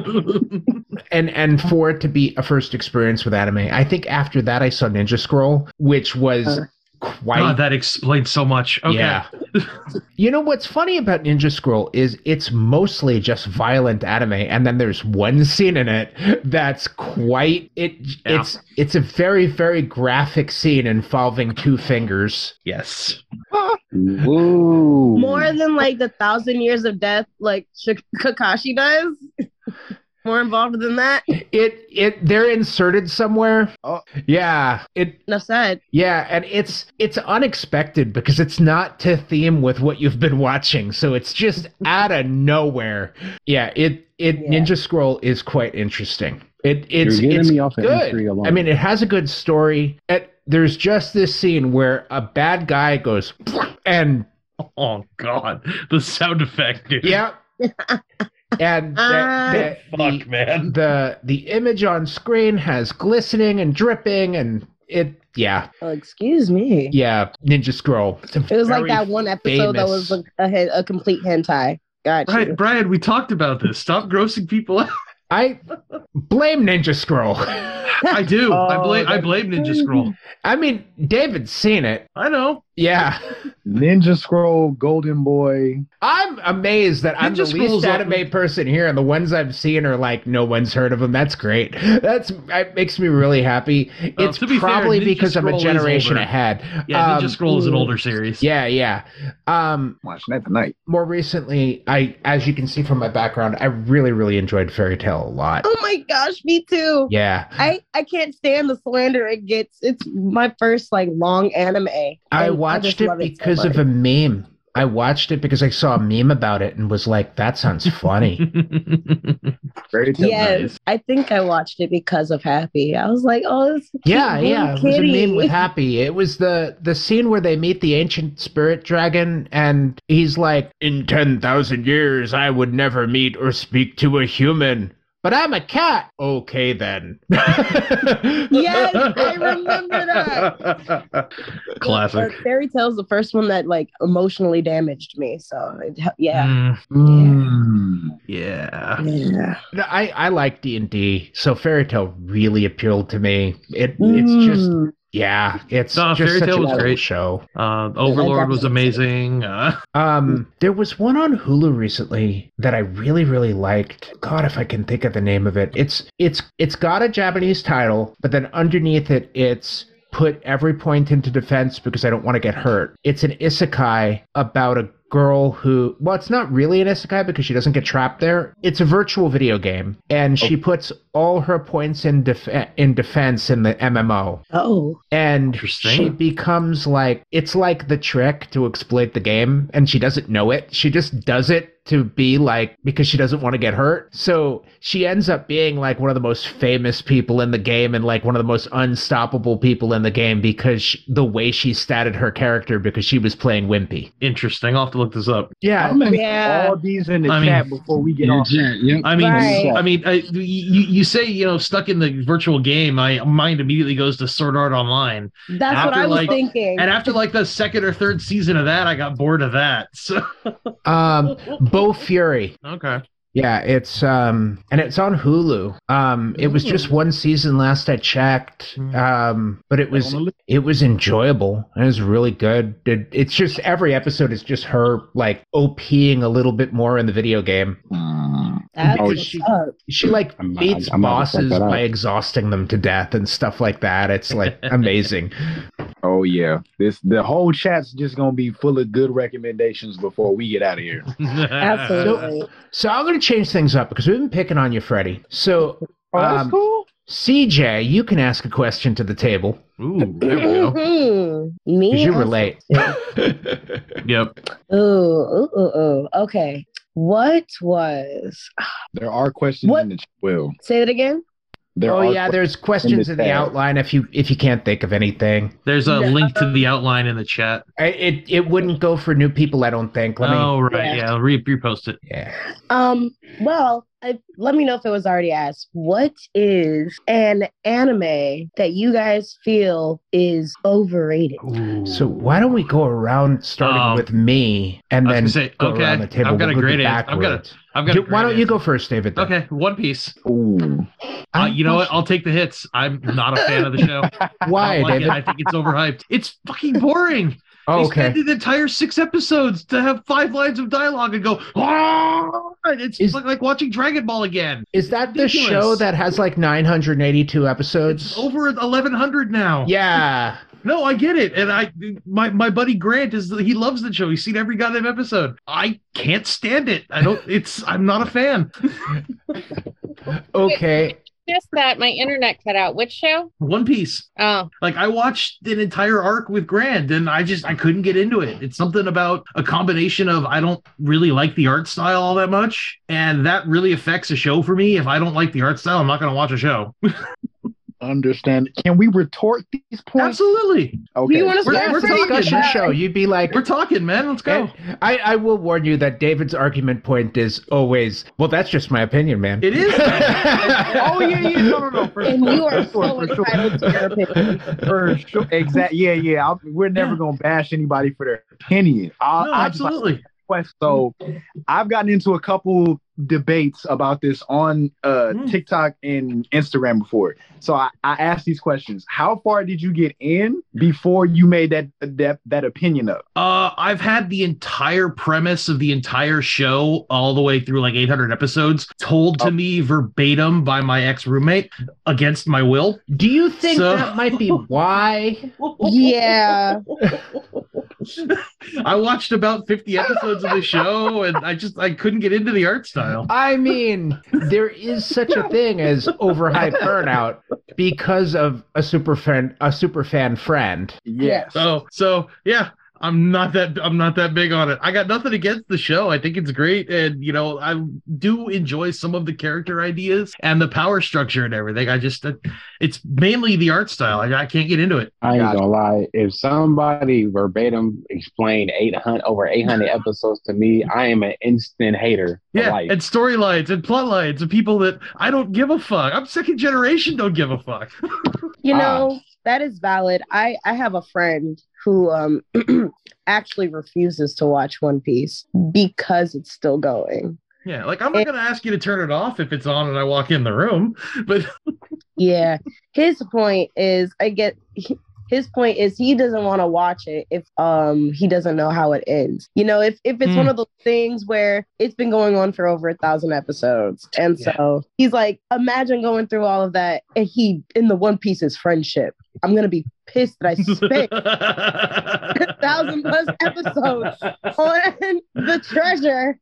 and and for it to be a first experience with anime, I think after that I saw Ninja Scroll, which was quite God, that explains so much. Okay. Yeah. you know what's funny about Ninja Scroll is it's mostly just violent anime, and then there's one scene in it that's quite it. Yeah. It's it's a very very graphic scene involving two fingers. Yes. Woo. More than like the thousand years of death, like Sh- Kakashi does. More involved than that. It it they're inserted somewhere. Oh. Yeah. It Enough said. yeah, and it's it's unexpected because it's not to theme with what you've been watching, so it's just out of nowhere. Yeah. It it Yeah. Ninja Scroll is quite interesting. It it's You're getting it's me off good. alone. I mean, it has a good story. It, there's just this scene where a bad guy goes and Oh god. The sound effect, dude. yeah, and the, Ah. the, Fuck, the, man. the the image on screen has glistening and dripping and it yeah Oh, excuse me. yeah Ninja Scroll. It was like that one episode that was a, a, a complete hentai. Got you. Brian, Brian, we talked about this. Stop grossing people out. I blame Ninja Scroll. I do. I Oh, blame I blame Ninja Scroll. I mean, David's seen it. I know. Yeah. Ninja Scroll, Golden Boy. I'm amazed that I'm the Scroll's least up- anime person here, and the ones I've seen are like no one's heard of them. That's great. That's it makes me really happy. Well, it's to be fair, probably Ninja because I'm a generation ahead. Yeah, Um, Ninja Scroll is an older series. Yeah, yeah. Um, Watching that tonight. more recently, I, as you can see from my background, I really, really enjoyed Fairy Tail a lot. Oh my gosh, me too. Yeah, I I can't stand the slander it gets. It's my first like long anime. I And watched just it love it so because of a meme. I watched it because I saw a meme about it and was like, "That sounds funny." Fairy Tail Yes, I think I watched it because of Happy. I was like, oh, this is a cute yeah, little yeah. It was a meme with Happy. It was the the scene where they meet the ancient spirit dragon, and he's like, "In ten thousand years, I would never meet or speak to a human." But I'm a cat. Okay then. Yes, I remember that. Classic. Fairy Tail's the first one that like emotionally damaged me. So it, yeah, Mm, Mm. yeah. yeah. No, I I like D and D, so Fairy Tail really appealed to me. It it's just Mm. Yeah, it's No, just Fairy such Tale was cool great. show. Uh, Overlord was amazing. Uh, Um, there was one on Hulu recently that I really, really liked. God, if I can think of the name of it, it's it's it's got a Japanese title, but then underneath it, it's put every point into defense because I don't want to get hurt. It's an isekai about a girl who well it's not really an isekai because she doesn't get trapped there. It's a virtual video game and she oh. puts all her points in def- in defense in the mmo Oh, and she becomes like it's like the trick to exploit the game and she doesn't know it. She just does it to be like because she doesn't want to get hurt so she ends up being like one of the most famous people in the game and like one of the most unstoppable people in the game because she, the way she statted her character because she was playing wimpy interesting. I'll have to look this up. yeah I'm gonna Yeah. all these in the I mean- before we get Yeah, off. yeah, yep. I mean, Right. I mean, uh, you you say you know stuck in the virtual game. My mind immediately goes to Sword Art Online, that's what I was like- thinking. and after like the second or third season of that, I got bored of that. So um Bofuri okay, Yeah, it's um and it's on Hulu. Um it was just one season last I checked. Um but it was it was enjoyable. It was really good. It, it's just every episode is just her like OPing a little bit more in the video game. That's Oh, she- She like I'm- beats I'm about to check bosses by exhausting them to death and stuff like that. It's like amazing. Oh yeah, this the whole chat's just gonna be full of good recommendations before we get out of here. Absolutely. So I'm gonna change things up because we've been picking on you, Freddie. So Oh, that's Um, cool. CJ, you can ask a question to the table Ooh, there we go. Mhm. Me? because you relate. Yep. Ooh, ooh, ooh, ooh. Okay. What was? There are questions What- in the chat. Well, Say that again. there oh are yeah, que- there's questions in the tab. outline if you if you can't think of anything. There's a Yeah. link to the outline in the chat. I, it it wouldn't go for new people, I don't think. Let me. oh right, Yeah. yeah. Re- repost it. Yeah. Um. Well, I, let me know if it was already asked. What is an anime that you guys feel is overrated? So why don't we go around starting Um, with me and then say, go okay, around the table? I've got We'll a great answer. I've got a- backwards. I've got. Do- a why don't you go first, David? then? Okay, One Piece. Ooh. Uh, you know what? I'll take the hits. I'm not a fan of the show. Why, I like David? it. I think it's overhyped. It's fucking boring. Oh, They okay. spent the entire six episodes to have five lines of dialogue and go, "Ah!" It's Is- like, like watching Dragon Ball again. Is that the show that has like 982 episodes? It's over 1100 now. Yeah. No, I get it. And I my my buddy Grant is he loves the show. He's seen every goddamn episode. I can't stand it. I don't it's I'm not a fan. Okay. Just that my internet cut out. Which show? One Piece. Oh, Like I watched an entire arc with Grant, and I just I couldn't get into it. It's something about a combination of I don't really like the art style all that much and that really affects a show for me. If I don't like the art style, I'm not going to watch a show. Understand? Can we retort these points? Absolutely. Okay. You wanna We're- start we're talking, discussion man. show. You'd be like, We're talking, man. Let's go. Eh, I, I will warn you that David's argument point is always, well, that's just my opinion, man. It is. oh yeah, yeah, no, no, no. For And sure, you are for so for sure. entitled to your opinion. For sure. Exactly. Yeah, yeah. I'll, we're never Yeah. gonna bash anybody for their opinion. I, no, I just like absolutely. quest. So I've gotten into a couple debates about this on uh, Mm. TikTok and Instagram before. So I, I asked these questions. How far did you get in before you made that that that opinion up? Uh, I've had the entire premise of the entire show, all the way through like 800 episodes, told to Oh. me verbatim by my ex roommate against my will. Do you think So- that might be why? Yeah. I watched about 50 episodes of the show and I just I couldn't get into the art style. I mean, there is such a thing as overhyped burnout because of a super fan a super fan friend. Yes. So so yeah, I'm not that I'm not that big on it. I got nothing against the show. I think it's great, and you know I do enjoy some of the character ideas and the power structure and everything. I just uh, it's mainly the art style. I, I can't get into it. I ain't gonna lie. If somebody verbatim explained 800 over 800 episodes to me, I am an instant hater. Yeah, life. and storylines and plot lines and people that I don't give a fuck. I'm second generation. Don't give a fuck. You Ah. know, that is valid. I I have a friend who um actually refuses to watch One Piece because it's still going. Yeah, like I'm not gonna ask you to turn it off if it's on and I walk in the room, but Yeah. His point is I get his point is he doesn't want to watch it if um he doesn't know how it ends. You know, if if it's Hmm. one of those things where it's been going on for over a thousand episodes. And Yeah. so he's like, imagine going through all of that and he in the One Piece is friendship. I'm gonna be pissed that I spent a thousand plus episodes on the treasure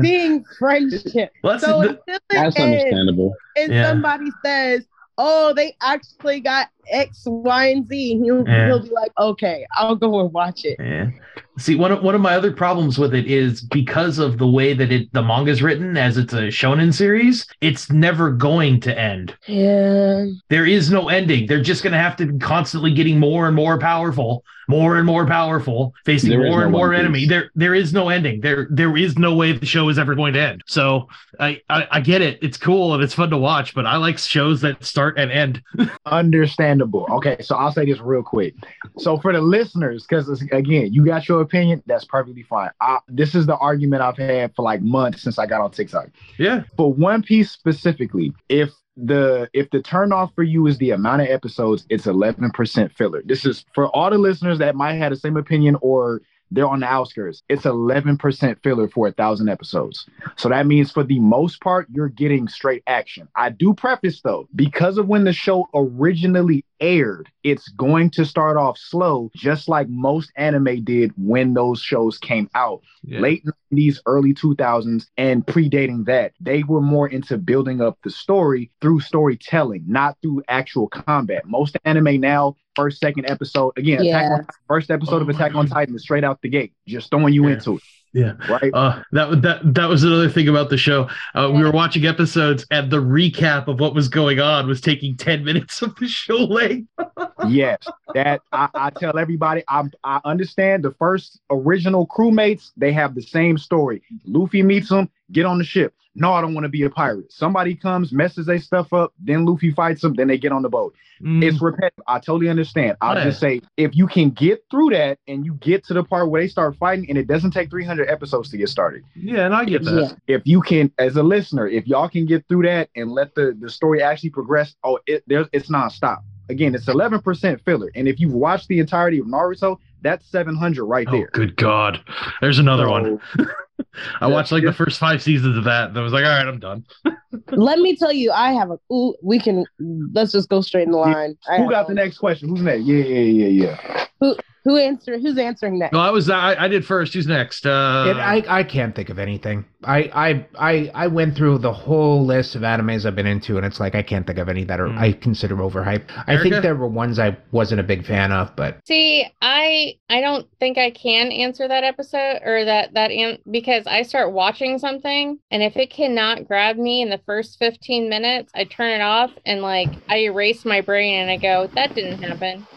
being friendship. Well, that's So the- until it That's ends, understandable. and Yeah. somebody says, "Oh, they actually got X, Y, and Z," he'll Yeah. he'll be like, "Okay, I'll go and watch it." Yeah. See, one of one of my other problems with it is because of the way that it the manga is written as it's a shonen series, it's never going to end. Yeah, There is no ending. They're just going to have to be constantly getting more and more powerful, more and more powerful, facing There is more no and more One Piece. enemy. There there is no ending. There there is no way the show is ever going to end. So I, I I get it. It's cool and it's fun to watch, but I like shows that start and end. Understandable. Okay, so I'll say this real quick. So for the listeners, because again, you got your opinion, that's perfectly fine. I, this is the argument I've had for like months since I got on TikTok. Yeah. For One Piece specifically, if the if the turn off for you is the amount of episodes, it's eleven percent filler. This is for all the listeners that might have the same opinion or they're on the outskirts. It's eleven percent filler for a thousand episodes. So that means for the most part, you're getting straight action. I do preface though, because of when the show originally aired, it's going to start off slow, just like most anime did when those shows came out. Yeah. Late 90s, early 2000s, and predating that, they were more into building up the story through storytelling, not through actual combat. Most anime now, first, second episode, again, Yeah. on, first episode of Attack on Titan is straight out the gate, just throwing you Yeah. into it. Yeah. Right? Uh, that that that was another thing about the show. Uh, we were watching episodes, and the recap of what was going on was taking ten minutes of the show length. yes, that I, I tell everybody. I I understand the first original crewmates. They have the same story. Luffy meets them, get on the ship. No, I don't want to be a pirate. Somebody comes, messes their stuff up. Then Luffy fights them. Then they get on the boat. Mm, It's repetitive. I totally understand. I'll Yeah. just say if you can get through that and you get to the part where they start fighting, and it doesn't take 300 episodes to get started. yeah, and I get that. yeah, If you can, as a listener, if y'all can get through that and let the the story actually progress, oh, it there's it's nonstop. Again, it's 11% filler, and if you've watched the entirety of Naruto, that's 700 right Oh, there. good God! There's another one. I watched like yeah. the first five seasons of that. And I was like, all right, I'm done. let me tell you, I have a. Ooh, we can. Let's just go straight in the line. I Who have got a- the next question? Who's next? Yeah, yeah, yeah, yeah. Who answer? Who's answering next? No, I was I, I did first. Who's next? Uh, It, I, I can't think of anything. I, I I I went through the whole list of animes I've been into, and it's like I can't think of any that are Hmm. I consider overhyped. I think there were ones I wasn't a big fan of, but See, I I don't think I can answer that episode or that that an- because I start watching something and if it cannot grab me in the first 15 minutes, I turn it off and like I erase my brain and I go, that didn't happen.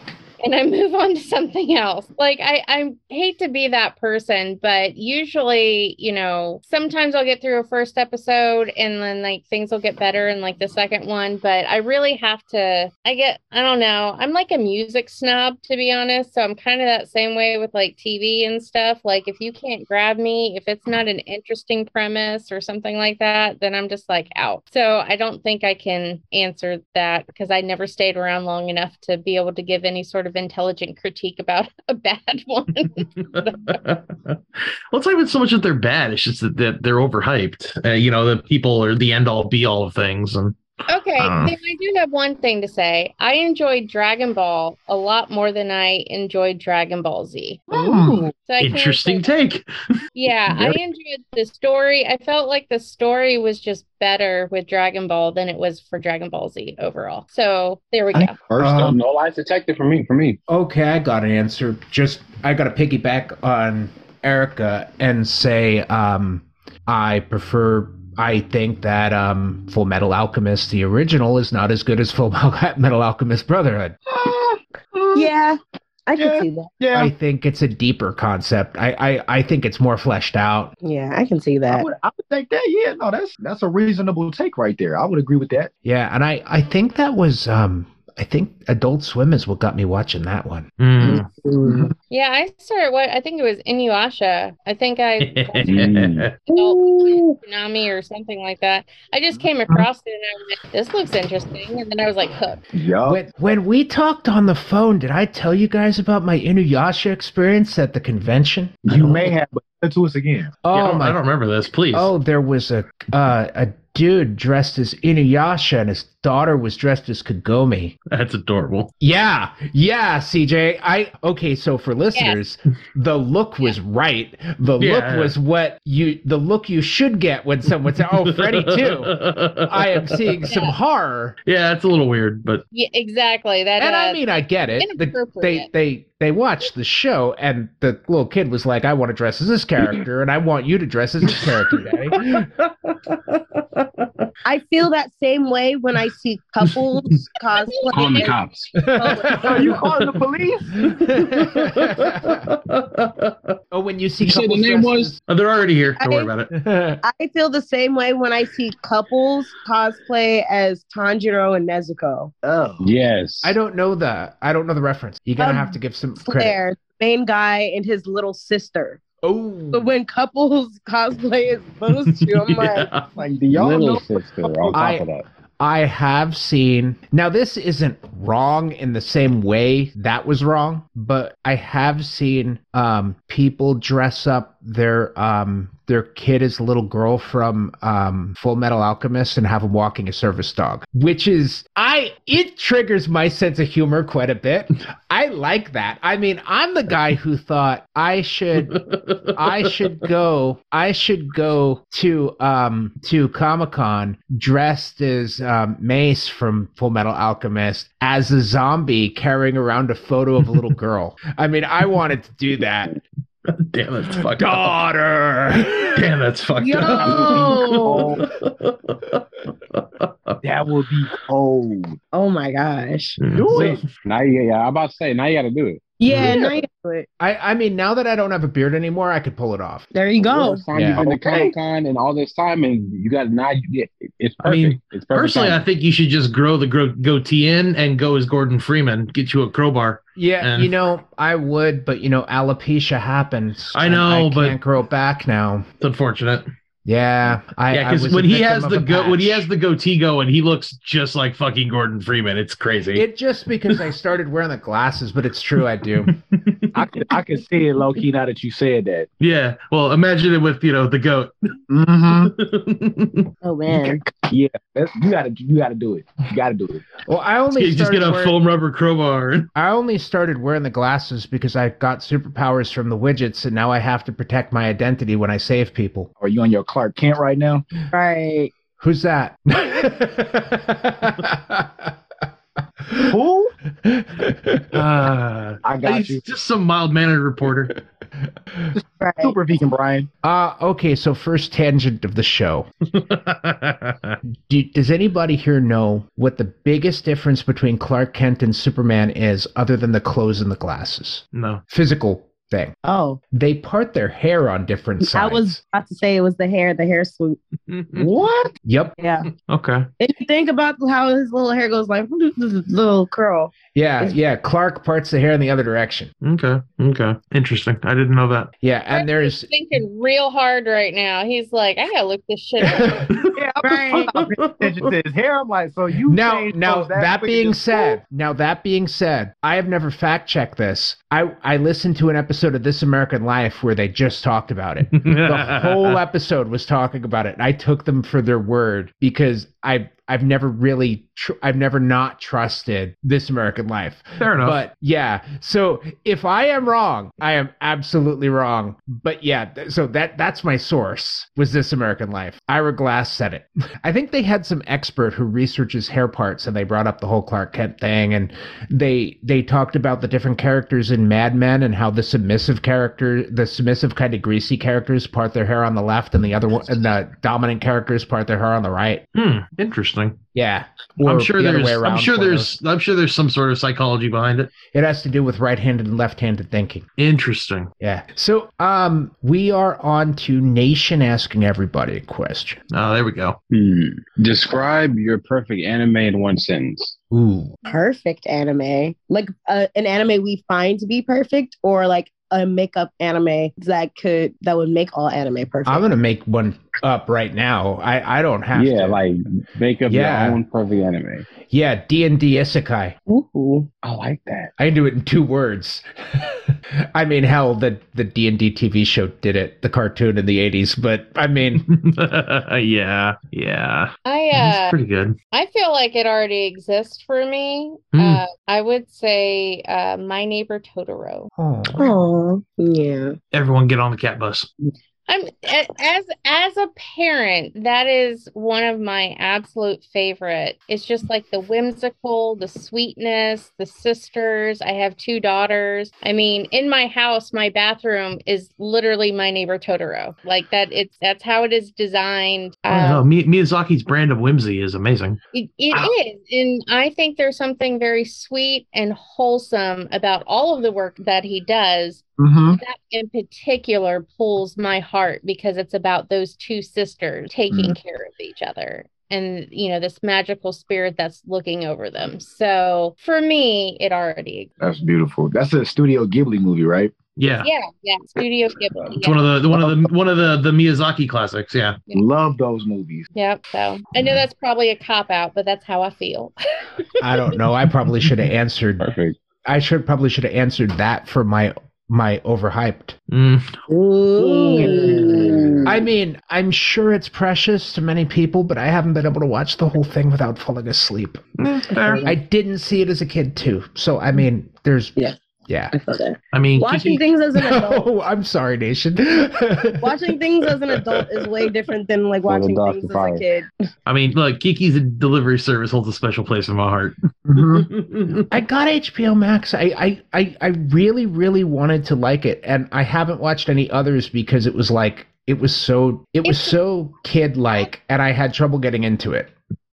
And I move on to something else. Like I, I hate to be that person, but usually, you know, sometimes I'll get through a first episode and then like things will get better in like the second one. But I really have to I get I don't know. I'm like a music snob to be honest. So I'm kind of that same way with like TV and stuff. Like if you can't grab me, if it's not an interesting premise or something like that, then I'm just like out. So I don't think I can answer that because I never stayed around long enough to be able to give any sort of intelligent critique about a bad one. well, it's not even so much that they're bad. It's just that, that they're overhyped. Uh, you know, the people are the end all be all of things. And Okay, I don't then I do have one thing to say. I enjoyed Dragon Ball a lot more than I enjoyed Dragon Ball Z. Ooh, So interesting take. Yeah, I enjoyed the story. I felt like the story was just better with Dragon Ball than it was for Dragon Ball Z overall. So there we go. think first Um, No, no lies detected for me. For me, Okay, I got an answer. Just I got to piggyback on Erica and say um, I prefer. I think that um, Full Metal Alchemist, the original, is not as good as Full Metal Alchemist Brotherhood. Yeah, I can Yeah. see that. Yeah, I think it's a deeper concept. I, I, I think it's more fleshed out. Yeah, I can see I that. would, I would think that. Yeah, no, that's that's a reasonable take right there. I would agree with that. Yeah, and I, I think that was um, I think Adult Swim is what got me watching that one. Mm. Mm. Yeah, I started what I think it was Inuyasha. I think I Mm. Adult Toonami or something like that. I just came across it and I went, this looks interesting. And then I was like hooked. Yeah. When when we talked on the phone, did I tell you guys about my Inuyasha experience at the convention? You may have, but tell it to us again. Oh Yeah, I, don't, my I don't remember this. Please. Oh, there was a uh, a dude dressed as Inuyasha, and his daughter was dressed as Kagome. That's adorable. Yeah, yeah, CJ. I okay. So for listeners, the look was right. The Yeah. look was what you the look you should get when someone says, "Oh, Freddy too." I am seeing some horror, Yeah, it's a little weird, but Yeah, exactly. That and I uh, mean, I get it. The- they they they watched the show, and the little kid was like, "I want to dress as this character, and I want you to dress as this character, Daddy." I feel that same way when I see couples calling the cosplay. cops. Are you calling the police? oh, when you see You said the name was? Oh, they're already here. Don't worry about it. I feel the same way when I see couples cosplay as Tanjiro and Nezuko. Oh. Yes. I don't know the I don't know the reference. You're gonna Um, have to give some credit. Claire, the main guy and his little sister. Oh, But when couples cosplay as those two, I'm like, Like, do y'all Little know? sister on top I- of that. I have seen. Now, this isn't wrong in the same way that was wrong, but I have seen um, people dress up their um, their kid as a little girl from um, Full Metal Alchemist and have them walking a service dog, which is I it triggers my sense of humor quite a bit. I like that. I mean, I'm the guy who thought I should I should go. I should go to um to Comic Con dressed as um, Maes from Full Metal Alchemist as a zombie carrying around a photo of a little girl. I mean, I wanted to do that. Damn, that's fucked up. Daughter. Damn, that's fucked Yo! up. That would be cold. oh my gosh. Mm. Do it. Now you, yeah, I'm about to say, now you got to do it. Yeah, Yeah. now you. I I mean, now that I don't have a beard anymore, I could pull it off. There you go. First time Yeah. you've been to Comic Con and all this time, and you got now. You get it's perfect. I mean, it's perfect. Personally, I think you should just grow the gro- goatee in and go as Gordon Freeman. Get you a crowbar. Yeah, And- you know, I would, but you know, alopecia happens. I know, I but- can't grow it back now. It's unfortunate. Yeah, I yeah, because when he has the a go- when he has the goatee going, he looks just like fucking Gordon Freeman. It's crazy. It just because I started wearing the glasses, but it's true I do. I could I could see it low key now that you said that. yeah. Well, imagine it with you know the goat. Mm-hmm. Oh man. Yeah, that's, you gotta you gotta do it. You gotta do it. Well, I only you just started get a wearing, foam rubber crowbar. I only started wearing the glasses because I got superpowers from the widgets, and now I have to protect my identity when I save people. Are you on your Clark Kent right now? Right. Who's that? Who? Uh, I got he's you. just some mild mannered reporter. Right. Super vegan, Brian. uh, okay, so first tangent of the show. Do, does anybody here know what the biggest difference between Clark Kent and Superman is, other than the clothes and the glasses? no. Physical thing. Oh, They part their hair on different sides. I was about to say it was the hair, the hair swoop. What? Yep. Yeah. okay. If you think about how his little hair goes like little curl. Yeah, yeah. Clark parts the hair in the other direction. Okay. Okay. Interesting. I didn't know that. Yeah, and there's thinking real hard right now. He's like, I gotta look this shit up. Yeah, I'm Right. just paying attention to his hair. I'm like, so you now now clothes that being and just- said, now that being said, I have never fact checked this. I I listened to an episode of This American Life where they just talked about it. The whole episode was talking about it. And I took them for their word because I I've never really tr- I've never not trusted This American Life. Fair enough. But yeah, so if I am wrong, I am absolutely wrong. But yeah, th- so that that's my source was This American Life. Ira Glass said it. I think they had some expert who researches hair parts, and they brought up the whole Clark Kent thing, and they they talked about the different characters in Mad Men and how the submissive character, the submissive kind of greasy characters, part their hair on the left, and the other one, and the dominant characters part their hair on the right. hmm, interesting. Yeah, I'm sure the other there's way I'm sure for there's I'm sure there's some sort of psychology behind it. It has to do with right-handed and left-handed thinking. Interesting. Yeah. So um we are on to Nation asking everybody a question. Oh, there we go. Hmm. Describe your perfect anime in one sentence. Ooh. Perfect anime, like uh, an anime we find to be perfect, or like a makeup anime that could that would make all anime perfect. I'm gonna make one up right now. I I don't have yeah, to. like make up Yeah. your own perfect anime. yeah, D and D Isekai. Ooh. I like that. I can do it in two words. I mean, hell, the the D and D TV show did it, the cartoon in the '80s. But I mean, yeah, yeah. I That's uh pretty good. I feel like it already exists for me. Hmm. Uh I would say uh My Neighbor Totoro. oh, Oh, yeah. Everyone get on the cat bus. I'm as as a parent, that is one of my absolute favorite. It's just like the whimsical, the sweetness, the sisters. I have two daughters. I mean, in my house, my bathroom is literally my neighbor Totoro. Like that. It's that's how it is designed. I don't know. Um, Miyazaki's brand of whimsy is amazing. It, it Wow. is. And I think there's something very sweet and wholesome about all of the work that he does. Mm-hmm. That in particular pulls my heart because it's about those two sisters taking care of each other and, you know, this magical spirit that's looking over them. So for me, it already, That's beautiful. That's a Studio Ghibli movie, right? Yeah. yeah, yeah, Studio Ghibli. It's one of the one of the one of the the Miyazaki classics. Yeah. Yeah. Love those movies. Yep. So I know that's probably a cop out, but that's how I feel. I don't know. I probably should have answered. Perfect. I should probably should have answered that for my my overhyped. Mm. I mean, I'm sure it's precious to many people, but I haven't been able to watch the whole thing without falling asleep. Fair. I didn't see it as a kid too, so I mean, there's Yeah. Yeah. I feel that. I mean, Watching Kiki, things as an adult. Oh, I'm sorry, Nation. Watching things as an adult is way different than like watching things as a kid. I mean, look, Kiki's delivery service holds a special place in my heart. Mhm. I got HBO Max. I, I, I, I really, really wanted to like it, and I haven't watched any others because it was like it was so it was It's- so kid like, and I had trouble getting into it.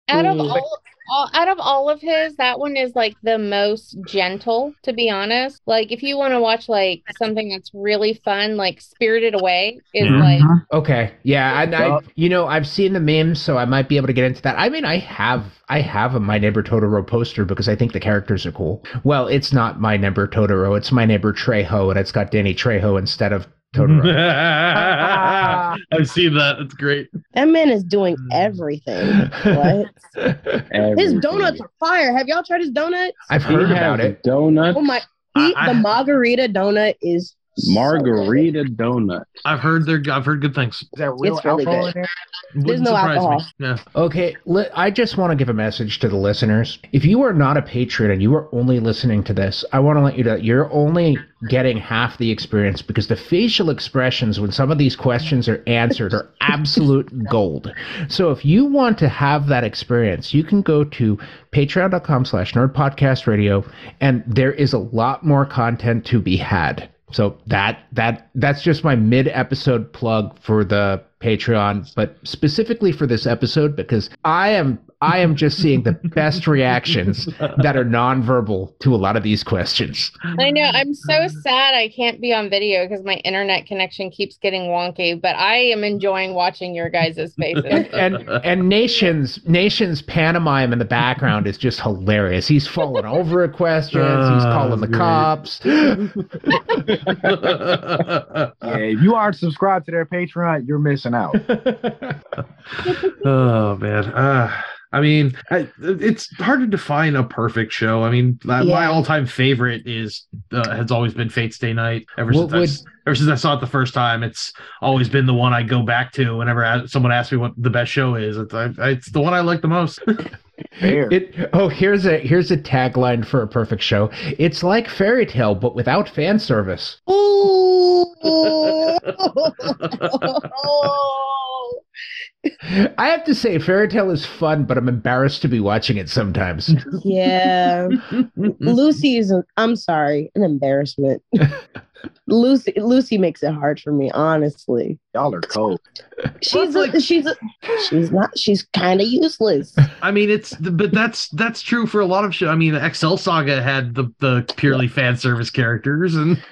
out of all, all out of all of his that one is like the most gentle to be honest like if you want to watch like something that's really fun like spirited away is Yeah. like Okay, yeah, and I, you know, I've seen the memes, so I might be able to get into that. I mean, I have, I have a My Neighbor Totoro poster because I think the characters are cool. Well, it's not My Neighbor Totoro; it's My Neighbor Trejo, and it's got Danny Trejo instead of Totoro. I've seen that. It's great. That man is doing hmm. everything. What? His donuts are fire. Have y'all tried his donuts? I've heard has about it. Donuts. Oh my! He, I- I- the margarita donut is so Margarita donut. I've heard they're. I've heard good things. Is that real It's really alcohol good. in there? Wouldn't no surprise alcohol. me. Yeah. Okay, li- I just want to give a message to the listeners. If you are not a patron and you are only listening to this, I want to let you know that you're only getting half the experience because the facial expressions when some of these questions are answered are absolute gold. So if you want to have that experience, you can go to patreon.com slash nerdpodcastradio and there is a lot more content to be had. So that that that's just my mid episode plug for the Patreon, but specifically for this episode because I am I am just seeing the best reactions that are nonverbal to a lot of these questions. i know i'm so sad i can't be on video because my internet connection keeps getting wonky but i am enjoying watching your guys' faces And and nations nations pantomime in the background is just hilarious. He's falling over at questions. He's Oh, calling the great. cops. Yeah, if you aren't subscribed to their Patreon, you're missing out. oh man. Uh, I mean, I, it's hard to define a perfect show. I mean, my my all-time favorite is uh, has always been Fate/stay night. Ever What since would- s- ever since I saw it the first time, it's always been the one I go back to whenever a- someone asks me what the best show is. It's, I, it's the one I like the most. Fair. It oh here's a here's a tagline for a perfect show. It's like Fairy Tail but without fan service. Ooh. I have to say Fairy Tail is fun, but I'm embarrassed to be watching it sometimes. yeah. Lucy is—I'm sorry, an embarrassment. Lucy Lucy makes it hard for me, honestly. Y'all are cold. She's Well, it's a, she's a, she's not she's kind of useless. I mean, it's but that's that's true for a lot of shows. I mean, Excel Saga had the the purely fan service characters, and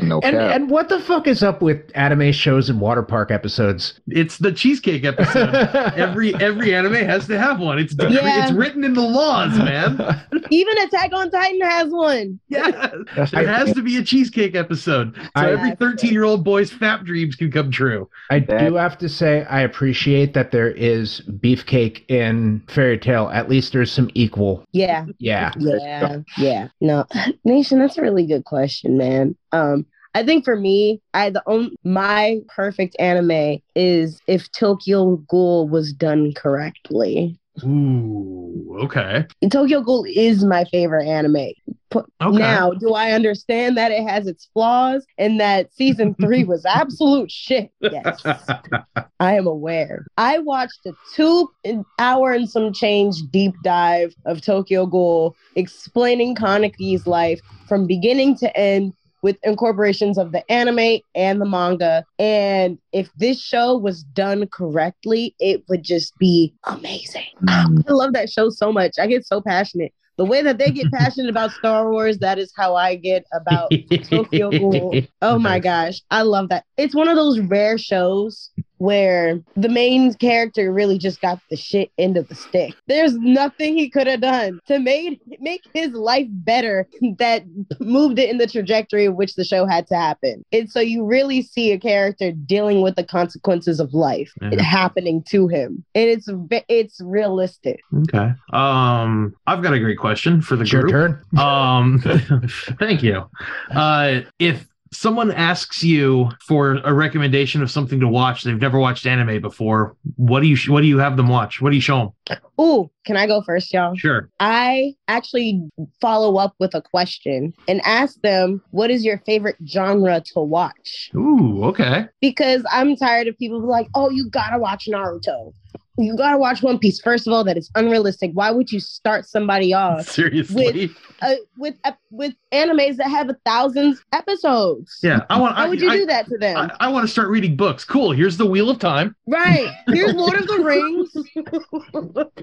No And cap. and what the fuck is up with anime shows and water park episodes? it's the cheesecake episode. every every anime has to have one. It's Yeah. it's written in the laws, man. Even Attack on Titan has one. Yeah, That's there has to be a cheesecake episode, so I- every thirteen-year-old boy's fat dreams can come true. I That- do have to say I appreciate that there is beefcake in Fairy Tail. At least there's some equal. Yeah. Yeah. Yeah, yeah. No, Nation, that's a really good question, man. Um, I think for me, I the only my perfect anime is if Tokyo Ghoul was done correctly. Ooh, okay. Tokyo Ghoul is my favorite anime. Okay. Now, do I understand that it has its flaws and that season three was absolute shit? Yes. I am aware. I watched a two hour and some change deep dive of Tokyo Ghoul explaining Kaneki's life from beginning to end with incorporations of the anime and the manga. And if this show was done correctly, it would just be amazing. Mm. I love that show so much. I get so passionate. The way that they get passionate about Star Wars, that is how I get about Tokyo Ghoul. Oh my gosh, I love that. It's one of those rare shows where the main character really just got the shit end of the stick. There's nothing he could have done to made make his life better that moved it in the trajectory of which the show had to happen. And so you really see a character dealing with the consequences of life Yeah. happening to him. And it's it's realistic. Okay. Um, I've got a great question for the It's your group. turn. Um, thank you. Uh, if someone asks you for a recommendation of something to watch, they've never watched anime before. What do you what do you have them watch? What do you show them? oh can I go first, y'all? Sure. I actually follow up with a question and ask them, what is your favorite genre to watch? Ooh, okay. Because I'm tired of people like, oh, you gotta watch Naruto. You gotta watch One Piece. First of all, that is unrealistic. Why would you start somebody off Seriously. uh, with uh, with animes that have a thousand episodes? yeah, I want. Why I, would you I, do that to them? I, I want to start reading books. Cool. Here's the Wheel of Time. right. Here's Lord of the Rings.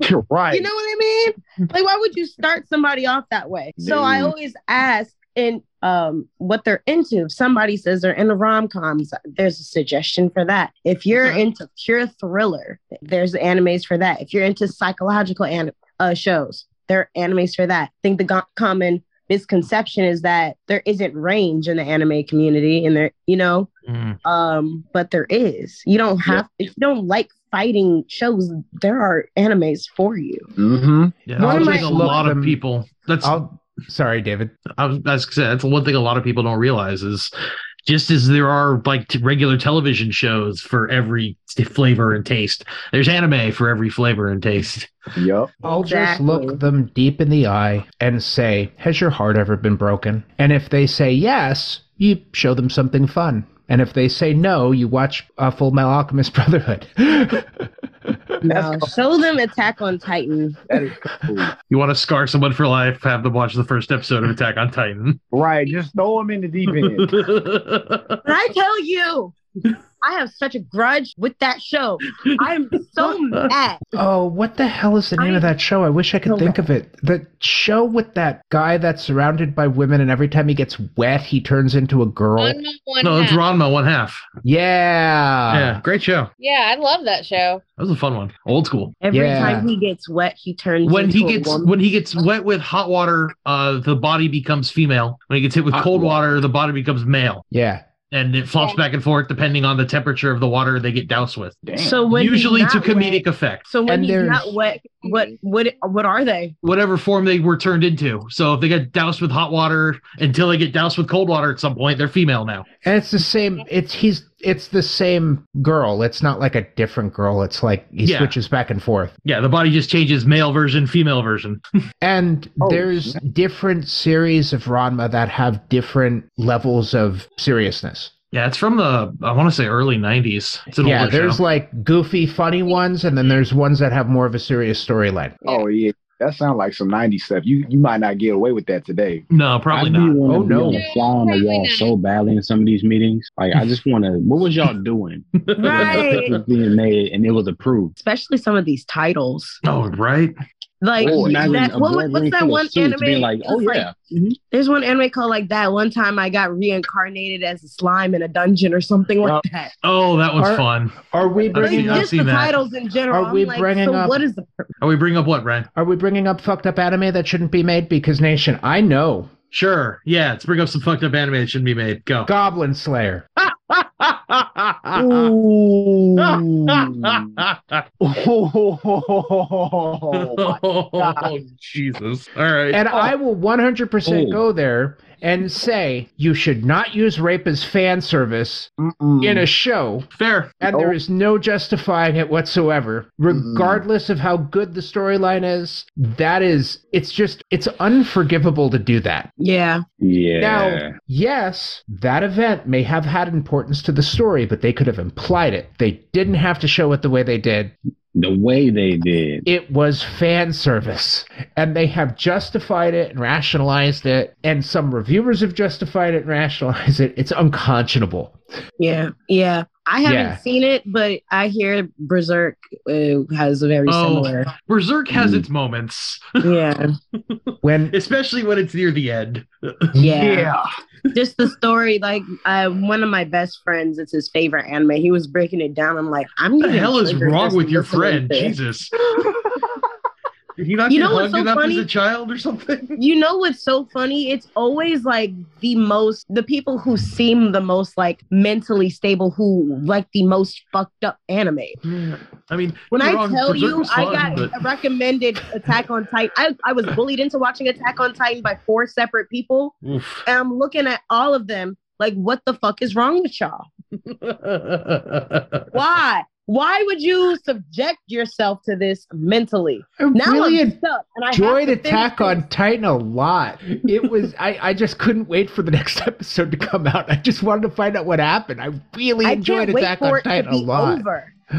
You're right. You know what I mean? Like, why would you start somebody off that way? So I always ask in um what they're into. If somebody says they're into rom coms, there's a suggestion for that. If you're Okay. into pure thriller, there's animes for that. If you're into psychological an- uh, shows, there are animes for that. I think the go- common misconception is that there isn't range in the anime community, and there, you know, Mm. um, but there is. You don't have if you don't like fighting shows, there are animes for you. Mm-hmm. Yeah, One I of think my- a lot of people. That's I'll sorry, David. I was, as I said, that's one thing a lot of people don't realize is just as there are like t- regular television shows for every t- flavor and taste, there's anime for every flavor and taste. Yep. I'll just look them deep in the eye and say, Has your heart ever been broken? And if they say yes, you show them something fun. And if they say no, you watch uh, Full Metal Alchemist Brotherhood. No, show them Attack on Titan. That is cool. You want to scar someone for life? Have them watch the first episode of Attack on Titan. right. Just throw them in the deep end. I tell you? I have such a grudge with that show. I'm so mad. oh, what the hell is the name of that show? I wish I could No, think of it. The show with that guy that's surrounded by women, and every time he gets wet, he turns into a girl. One, one no, it's half. Ranma one half. Yeah. yeah, great show. Yeah, I love that show. That was a fun one. Old school. Every Yeah. time he gets wet, he turns When he into a gets woman. when he gets wet with hot water, uh, the body becomes female. When he gets hit with Hot cold water. water, the body becomes male, Yeah. And it flops Yeah. back and forth depending on the temperature of the water they get doused with. Damn. So when Usually to comedic wet, effect. so when And he's there's- not wet, What mm-hmm. what what are they? whatever form they were turned into. So if they get doused with hot water until they get doused with cold water at some point, they're female now. And it's the same. It's he's. It's the same girl. It's not like a different girl. It's like he Yeah. switches back and forth. Yeah, the body just changes male version, female version. And Oh, there's different series of Ranma that have different levels of seriousness. Yeah, it's from the I want to say early '90s. It's an yeah, there's show. like goofy, funny ones, and then there's ones that have more of a serious storyline. Oh yeah, that sounds like some '90s stuff. You you might not get away with that today. no, probably I do not. want to Oh, be no. on the fly on the wall so badly in some of these meetings. Like, I just want to. What was y'all doing? Right. Was being made and it was approved. Especially some of these titles. Oh, right. Like Just that, what, boardroom what's that one anime? like, oh It's like- yeah, mm-hmm. There's one anime called like that. One time I got reincarnated as a slime in a dungeon or something like that. Oh, that was Are- fun. Are we I've Like, seen- bringing I've up? just seen the that. titles in general. Are we I'm like, bringing so up- what is the pur- Are we bringing up what, Ryan? Are we bringing up fucked up anime that shouldn't be made? Because Nation, I know Sure. Yeah, let's bring up some fucked up anime that shouldn't be made. Go. Goblin Slayer. Ooh. oh, Jesus. All right. And I oh. will 100% Oh. go there and say you should not use rape as fan service Mm-mm. in a show, Fair. and there is no justifying it whatsoever, regardless of how good the storyline is. That is, it's just, it's unforgivable to do that. yeah. yeah. Now, yes, that event may have had importance to the story, but they could have implied it. They didn't have to show it the way they did. The way they did. It was fan service, and they have justified it and rationalized it, and some reviewers have justified it and rationalized it. It's unconscionable. Yeah. Yeah. I haven't Yeah. seen it, but I hear Berserk uh, has a very Oh. similar. Berserk has Mm. its moments, Yeah. When especially when it's near the end. Yeah. Just the story, like uh, one of my best friends, it's his favorite anime. He was breaking it down. I'm like, I'm What the hell is wrong with your friend? Jesus. Did he not You know what's so funny? as a child or something? You know what's so funny? It's always like the most, the people who seem the most like mentally stable, who like the most fucked up anime. I mean, When I tell you, I got but- recommended Attack on Titan. I, I was bullied into watching Attack on Titan by four separate people. Oof. And I'm looking at all of them like, what the fuck is wrong with y'all? Why? Why would you subject yourself to this mentally? I Now really I'm stuck, and I enjoyed Attack on Titan a lot. It was I, I just couldn't wait for the next episode to come out. I just wanted to find out what happened. I really I enjoyed can't wait Attack for on it to Titan a lot. over.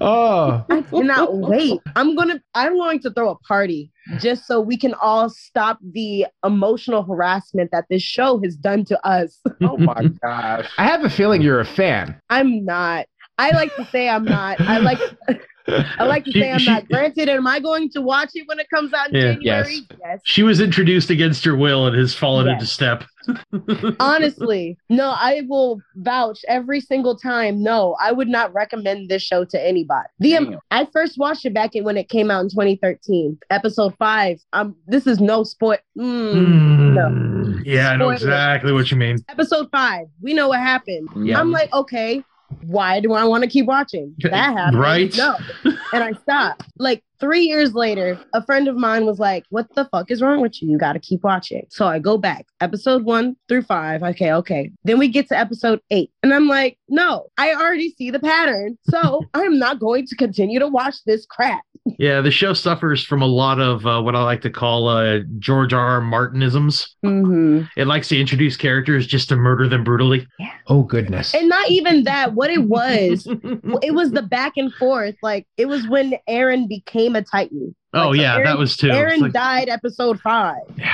oh, I cannot wait. I'm gonna. I'm going to throw a party just so we can all stop the emotional harassment that this show has done to us. Oh my gosh. I have a feeling you're a fan. I'm not. I like to say I'm not. I like. I like to She- say I'm she- not. Granted, am I going to watch it when it comes out in Yeah. January? Yes. She was introduced against her will and has fallen Yes. into step. Honestly, no, I will vouch every single time. No, I would not recommend this show to anybody. The um, I first watched it back in when it came out in 2013, episode five. Um, this is no spoil. Mm, no. Mm, Yeah, I know exactly what you mean. Episode five, we know what happened. Yeah. I'm like, okay, why do I want to keep watching? That happened. Right. No. And I stopped. Like three years later, a friend of mine was like, What the fuck is wrong with you? You got to keep watching. So I go back, episode one through five. Okay, okay. Then we get to episode eight. And I'm like, No, I already see the pattern. So I'm not going to continue to watch this crap. Yeah, the show suffers from a lot of uh, what I like to call uh, George R. R. Martinisms. Mm-hmm. It likes to introduce characters just to murder them brutally. Oh goodness. And not even that. What it was, it was the back and forth. Like it was when Eren became a Titan. Oh Like, so yeah, Eren- that was too. Eren like- died episode five. yeah.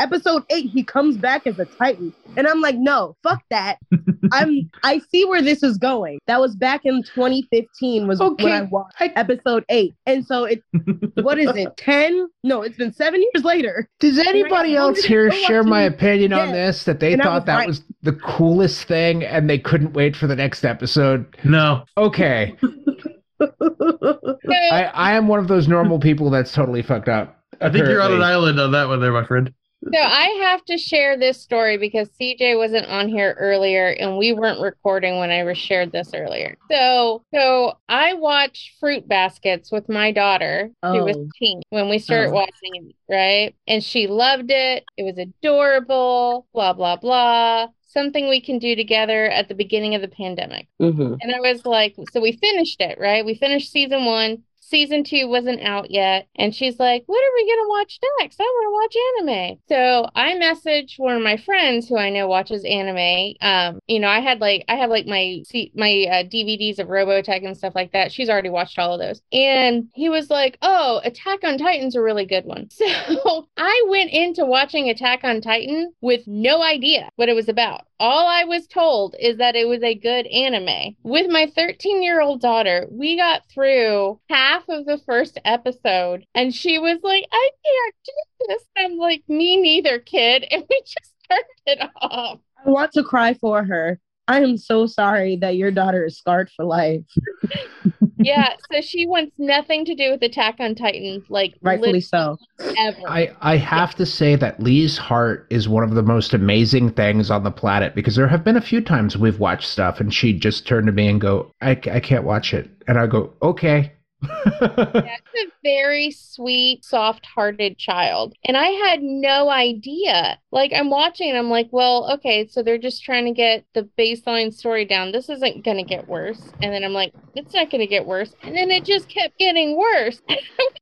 Episode eight, he comes back as a Titan, and I'm like, no, fuck that. I'm. I see where this is going. That was back in 2015. Was Okay, when I watched I- episode eight, and so it. What is it? Ten? No, it's been seven years later. Does anybody I else here share my it. opinion on this? That they And thought was that right. was the coolest thing and they couldn't wait for the next episode? No, Okay. I, I am one of those normal people that's totally fucked up. I think you're on an island on that one there, my friend. So I have to share this story because CJ wasn't on here earlier and we weren't recording when I shared this earlier. So so I watched Fruits Basket with my daughter, who was Oh. teen, when we started Oh. watching it, right? And she loved it. It was adorable, blah blah blah. Something we can do together at the beginning of the pandemic. hmm And I was like, so we finished it, right? We finished season one. Season two wasn't out yet. And she's like, what are we going to watch next? I want to watch anime. So I messaged one of my friends who I know watches anime. Um, you know, I had like, I have like my, my uh, DVDs of Robotech and stuff like that. She's already watched all of those. And he was like, oh, Attack on Titan's a really good one. So I went into watching Attack on Titan with no idea what it was about. All I was told is that it was a good anime. With my 13 year old daughter, we got through half of the first episode and she was like, I can't do this. I'm like, me neither, kid. And we just turned it off. I want to cry for her. I am so sorry that your daughter is scarred for life. Yeah. So she wants nothing to do with Attack on Titan, like Rightfully so. ever. I, I have to say that Lee's heart is one of the most amazing things on the planet because there have been a few times we've watched stuff and she just turned to me and go, I, I can't watch it. And I go, okay. That's a very sweet, soft hearted child. And I had no idea. Like, I'm watching and I'm like, well, okay, so they're just trying to get the baseline story down. This isn't going to get worse. And then I'm like, it's not going to get worse. And then it just kept getting worse.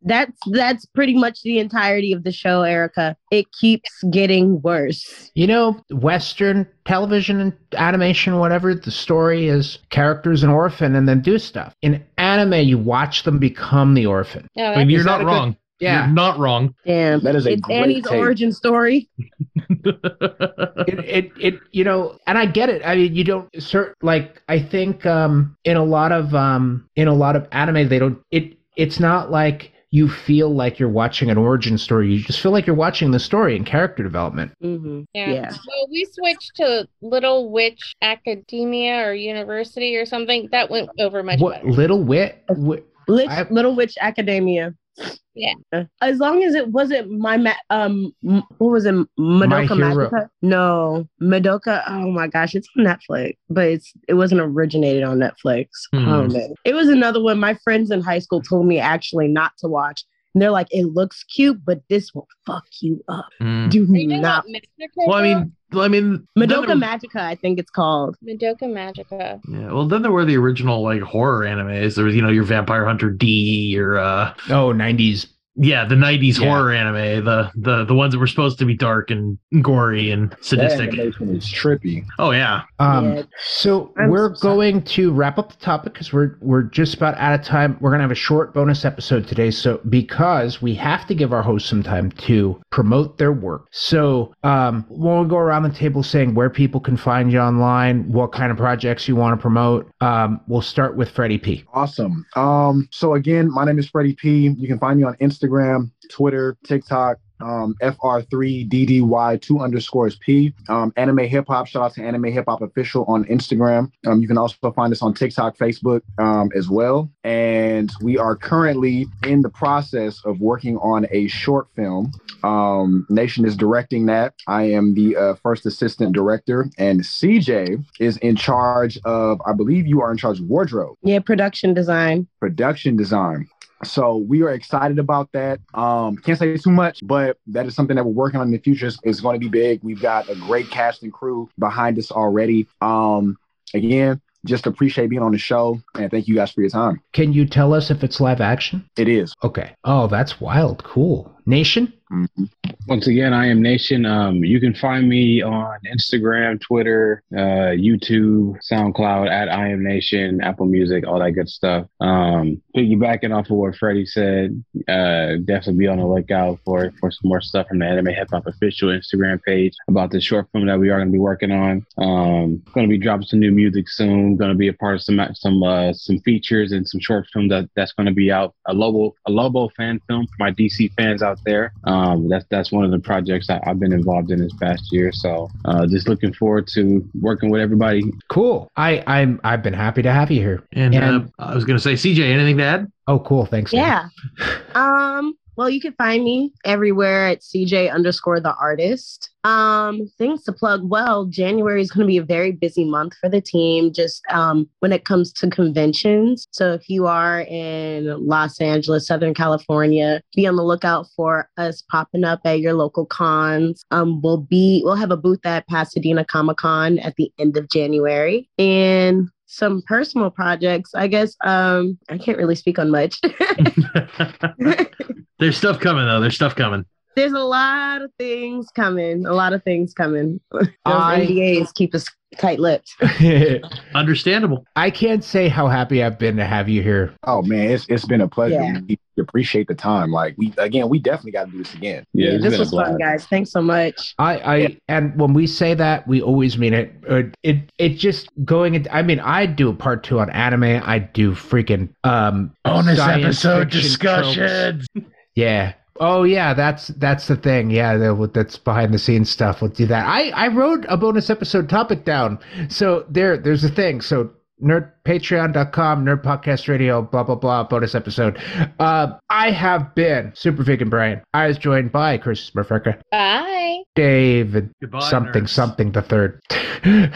That's that's pretty much the entirety of the show, Erica. It keeps getting worse. You know, Western television and animation, whatever, the story is characters an orphan and then do stuff. In anime, you watch them become the orphan. No, I mean, you're Is not a good- wrong. Yeah. You're not wrong. Damn. That is a it's great Annie's take. origin story. it, it it you know and i get it i mean you don't cert like i think um in a lot of um in a lot of anime they don't it it's not like you feel like you're watching an origin story you just feel like you're watching the story and character development hmm Yeah. Yeah. Well, we switched to Little Witch Academia or University or something. That went over much what better. little wit Wi- Lich, I- Little Witch Academia. Yeah. As long as it wasn't my ma- um what was it Madoka Magica? No, Madoka. Oh my gosh, it's on Netflix, but it's it wasn't originated on Netflix. Hmm. Oh man, it was another one. My friends in high school told me actually not to watch. And they're like, it looks cute, but this will fuck you up. Mm. Do Are you not. about Magica? Well, I mean, I mean, Madoka there- Magica, I think it's called. Madoka Magica. Yeah, well, then there were the original like horror animes. There was, you know, your Vampire Hunter D, your uh, oh 90s yeah, the '90s Yeah. horror anime, the the the ones that were supposed to be dark and gory and sadistic. animation is trippy. Oh yeah, Um, so I'm we're so going to wrap up the topic because we're we're just about out of time. We're gonna have a short bonus episode today, so because we have to give our hosts some time to promote their work. So um, we'll go around the table saying where people can find you online, what kind of projects you want to promote. Um, we'll start with Freddie P. Awesome. Um, so again, my name is Freddie P. You can find me on Instagram, Twitter, TikTok, um, FR3DDY two underscores P. Um, anime hip hop. Shout out to Anime Hip Hop Official on Instagram. Um, you can also find us on TikTok, Facebook, um, as well. And we are currently in the process of working on a short film. Um, Nation is directing that. I am the uh, first assistant director, and CJ is in charge of. I believe you are in charge of wardrobe Yeah, production design. production design. So we are excited about that. Um, can't say too much, but that is something that we're working on in the future. It's, it's going to be big. We've got a great cast and crew behind us already. Um, again, just appreciate being on the show and thank you guys for your time. Can you tell us if it's live action? It is. Okay. Oh, that's wild. Cool. Nation. Mhm. Once again, I am Nation. Um, you can find me on Instagram, Twitter, uh, YouTube, SoundCloud at I am Nation, Apple Music, all that good stuff. Um, piggybacking off of what Freddie said, uh, definitely be on the lookout for for some more stuff from the Anime Hip Hop official Instagram page about the short film that we are going to be working on. Um, going to be dropping some new music soon. Going to be a part of some some uh, some features and some short film that that's going to be out. A Lobo a Lobo fan film for my DC fans out there. Um, that's that's one of the projects I, I've been involved in this past year. So uh, just looking forward to working with everybody. Cool. I I'm I've been happy to have you here. and, uh, I was gonna say, CJ, anything to add? Oh, cool. Thanks. Yeah. Um, well, you can find me everywhere at CJ underscore the artist. Um, things to plug. Well, January is going to be a very busy month for the team, just um, when it comes to conventions. So if you are in Los Angeles, Southern California, be on the lookout for us popping up at your local cons. Um, we'll be we'll have a booth at Pasadena Comic Con at the end of January, and some personal projects. I guess um, I can't really speak on much. There's stuff coming though. There's stuff coming. There's a lot of things coming. A lot of things coming. Those I- NDAs keep us tight-lipped. Understandable. I can't say how happy I've been to have you here. Oh man, it's it's been a pleasure. Yeah. We appreciate the time. Like we again, we definitely got to do this again. Yeah, it's this was fun, guys. Thanks so much. I, I, and when we say that, we always mean it. Uh, It, it just going. Into, I mean, I do a part two on anime. I do freaking um Bonus episode fiction tropes. discussions. Yeah. Oh yeah, that's that's the thing. Yeah, the, that's behind the scenes stuff. We'll do that. I I wrote a bonus episode topic down. So there there's a thing. So nerd patreon.com nerd podcast radio blah blah blah bonus episode. Uh i have been super vegan brian. I was joined by chris smurfreka Bye. david Goodbye, something nerds. something the third.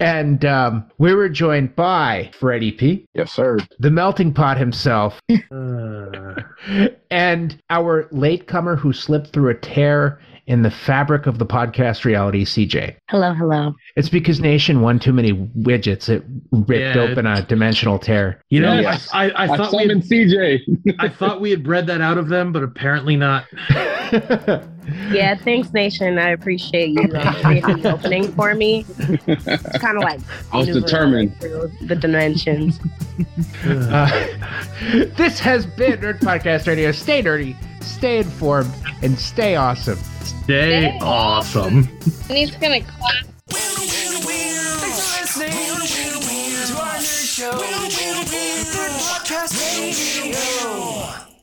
And um we were joined by freddie p. Yes, sir. the melting pot himself. Uh, and our latecomer who slipped through a tear in the fabric of the podcast reality, CJ. Hello, hello. It's because Nation won too many widgets. It ripped Yeah, open a dimensional tear. you know, Yes. I, I, I I thought we had, CJ. I thought we had bred that out of them, but apparently not. Yeah, thanks, Nation. I appreciate you um, opening for me. It's kind of like I was maneuvering determined. through the dimensions. Uh, this has been Nerd Podcast Radio. Stay nerdy, stay informed, and stay awesome. Stay awesome. And he's gonna clap. Thanks for listening to our nerd show. Nerd Podcast Radio.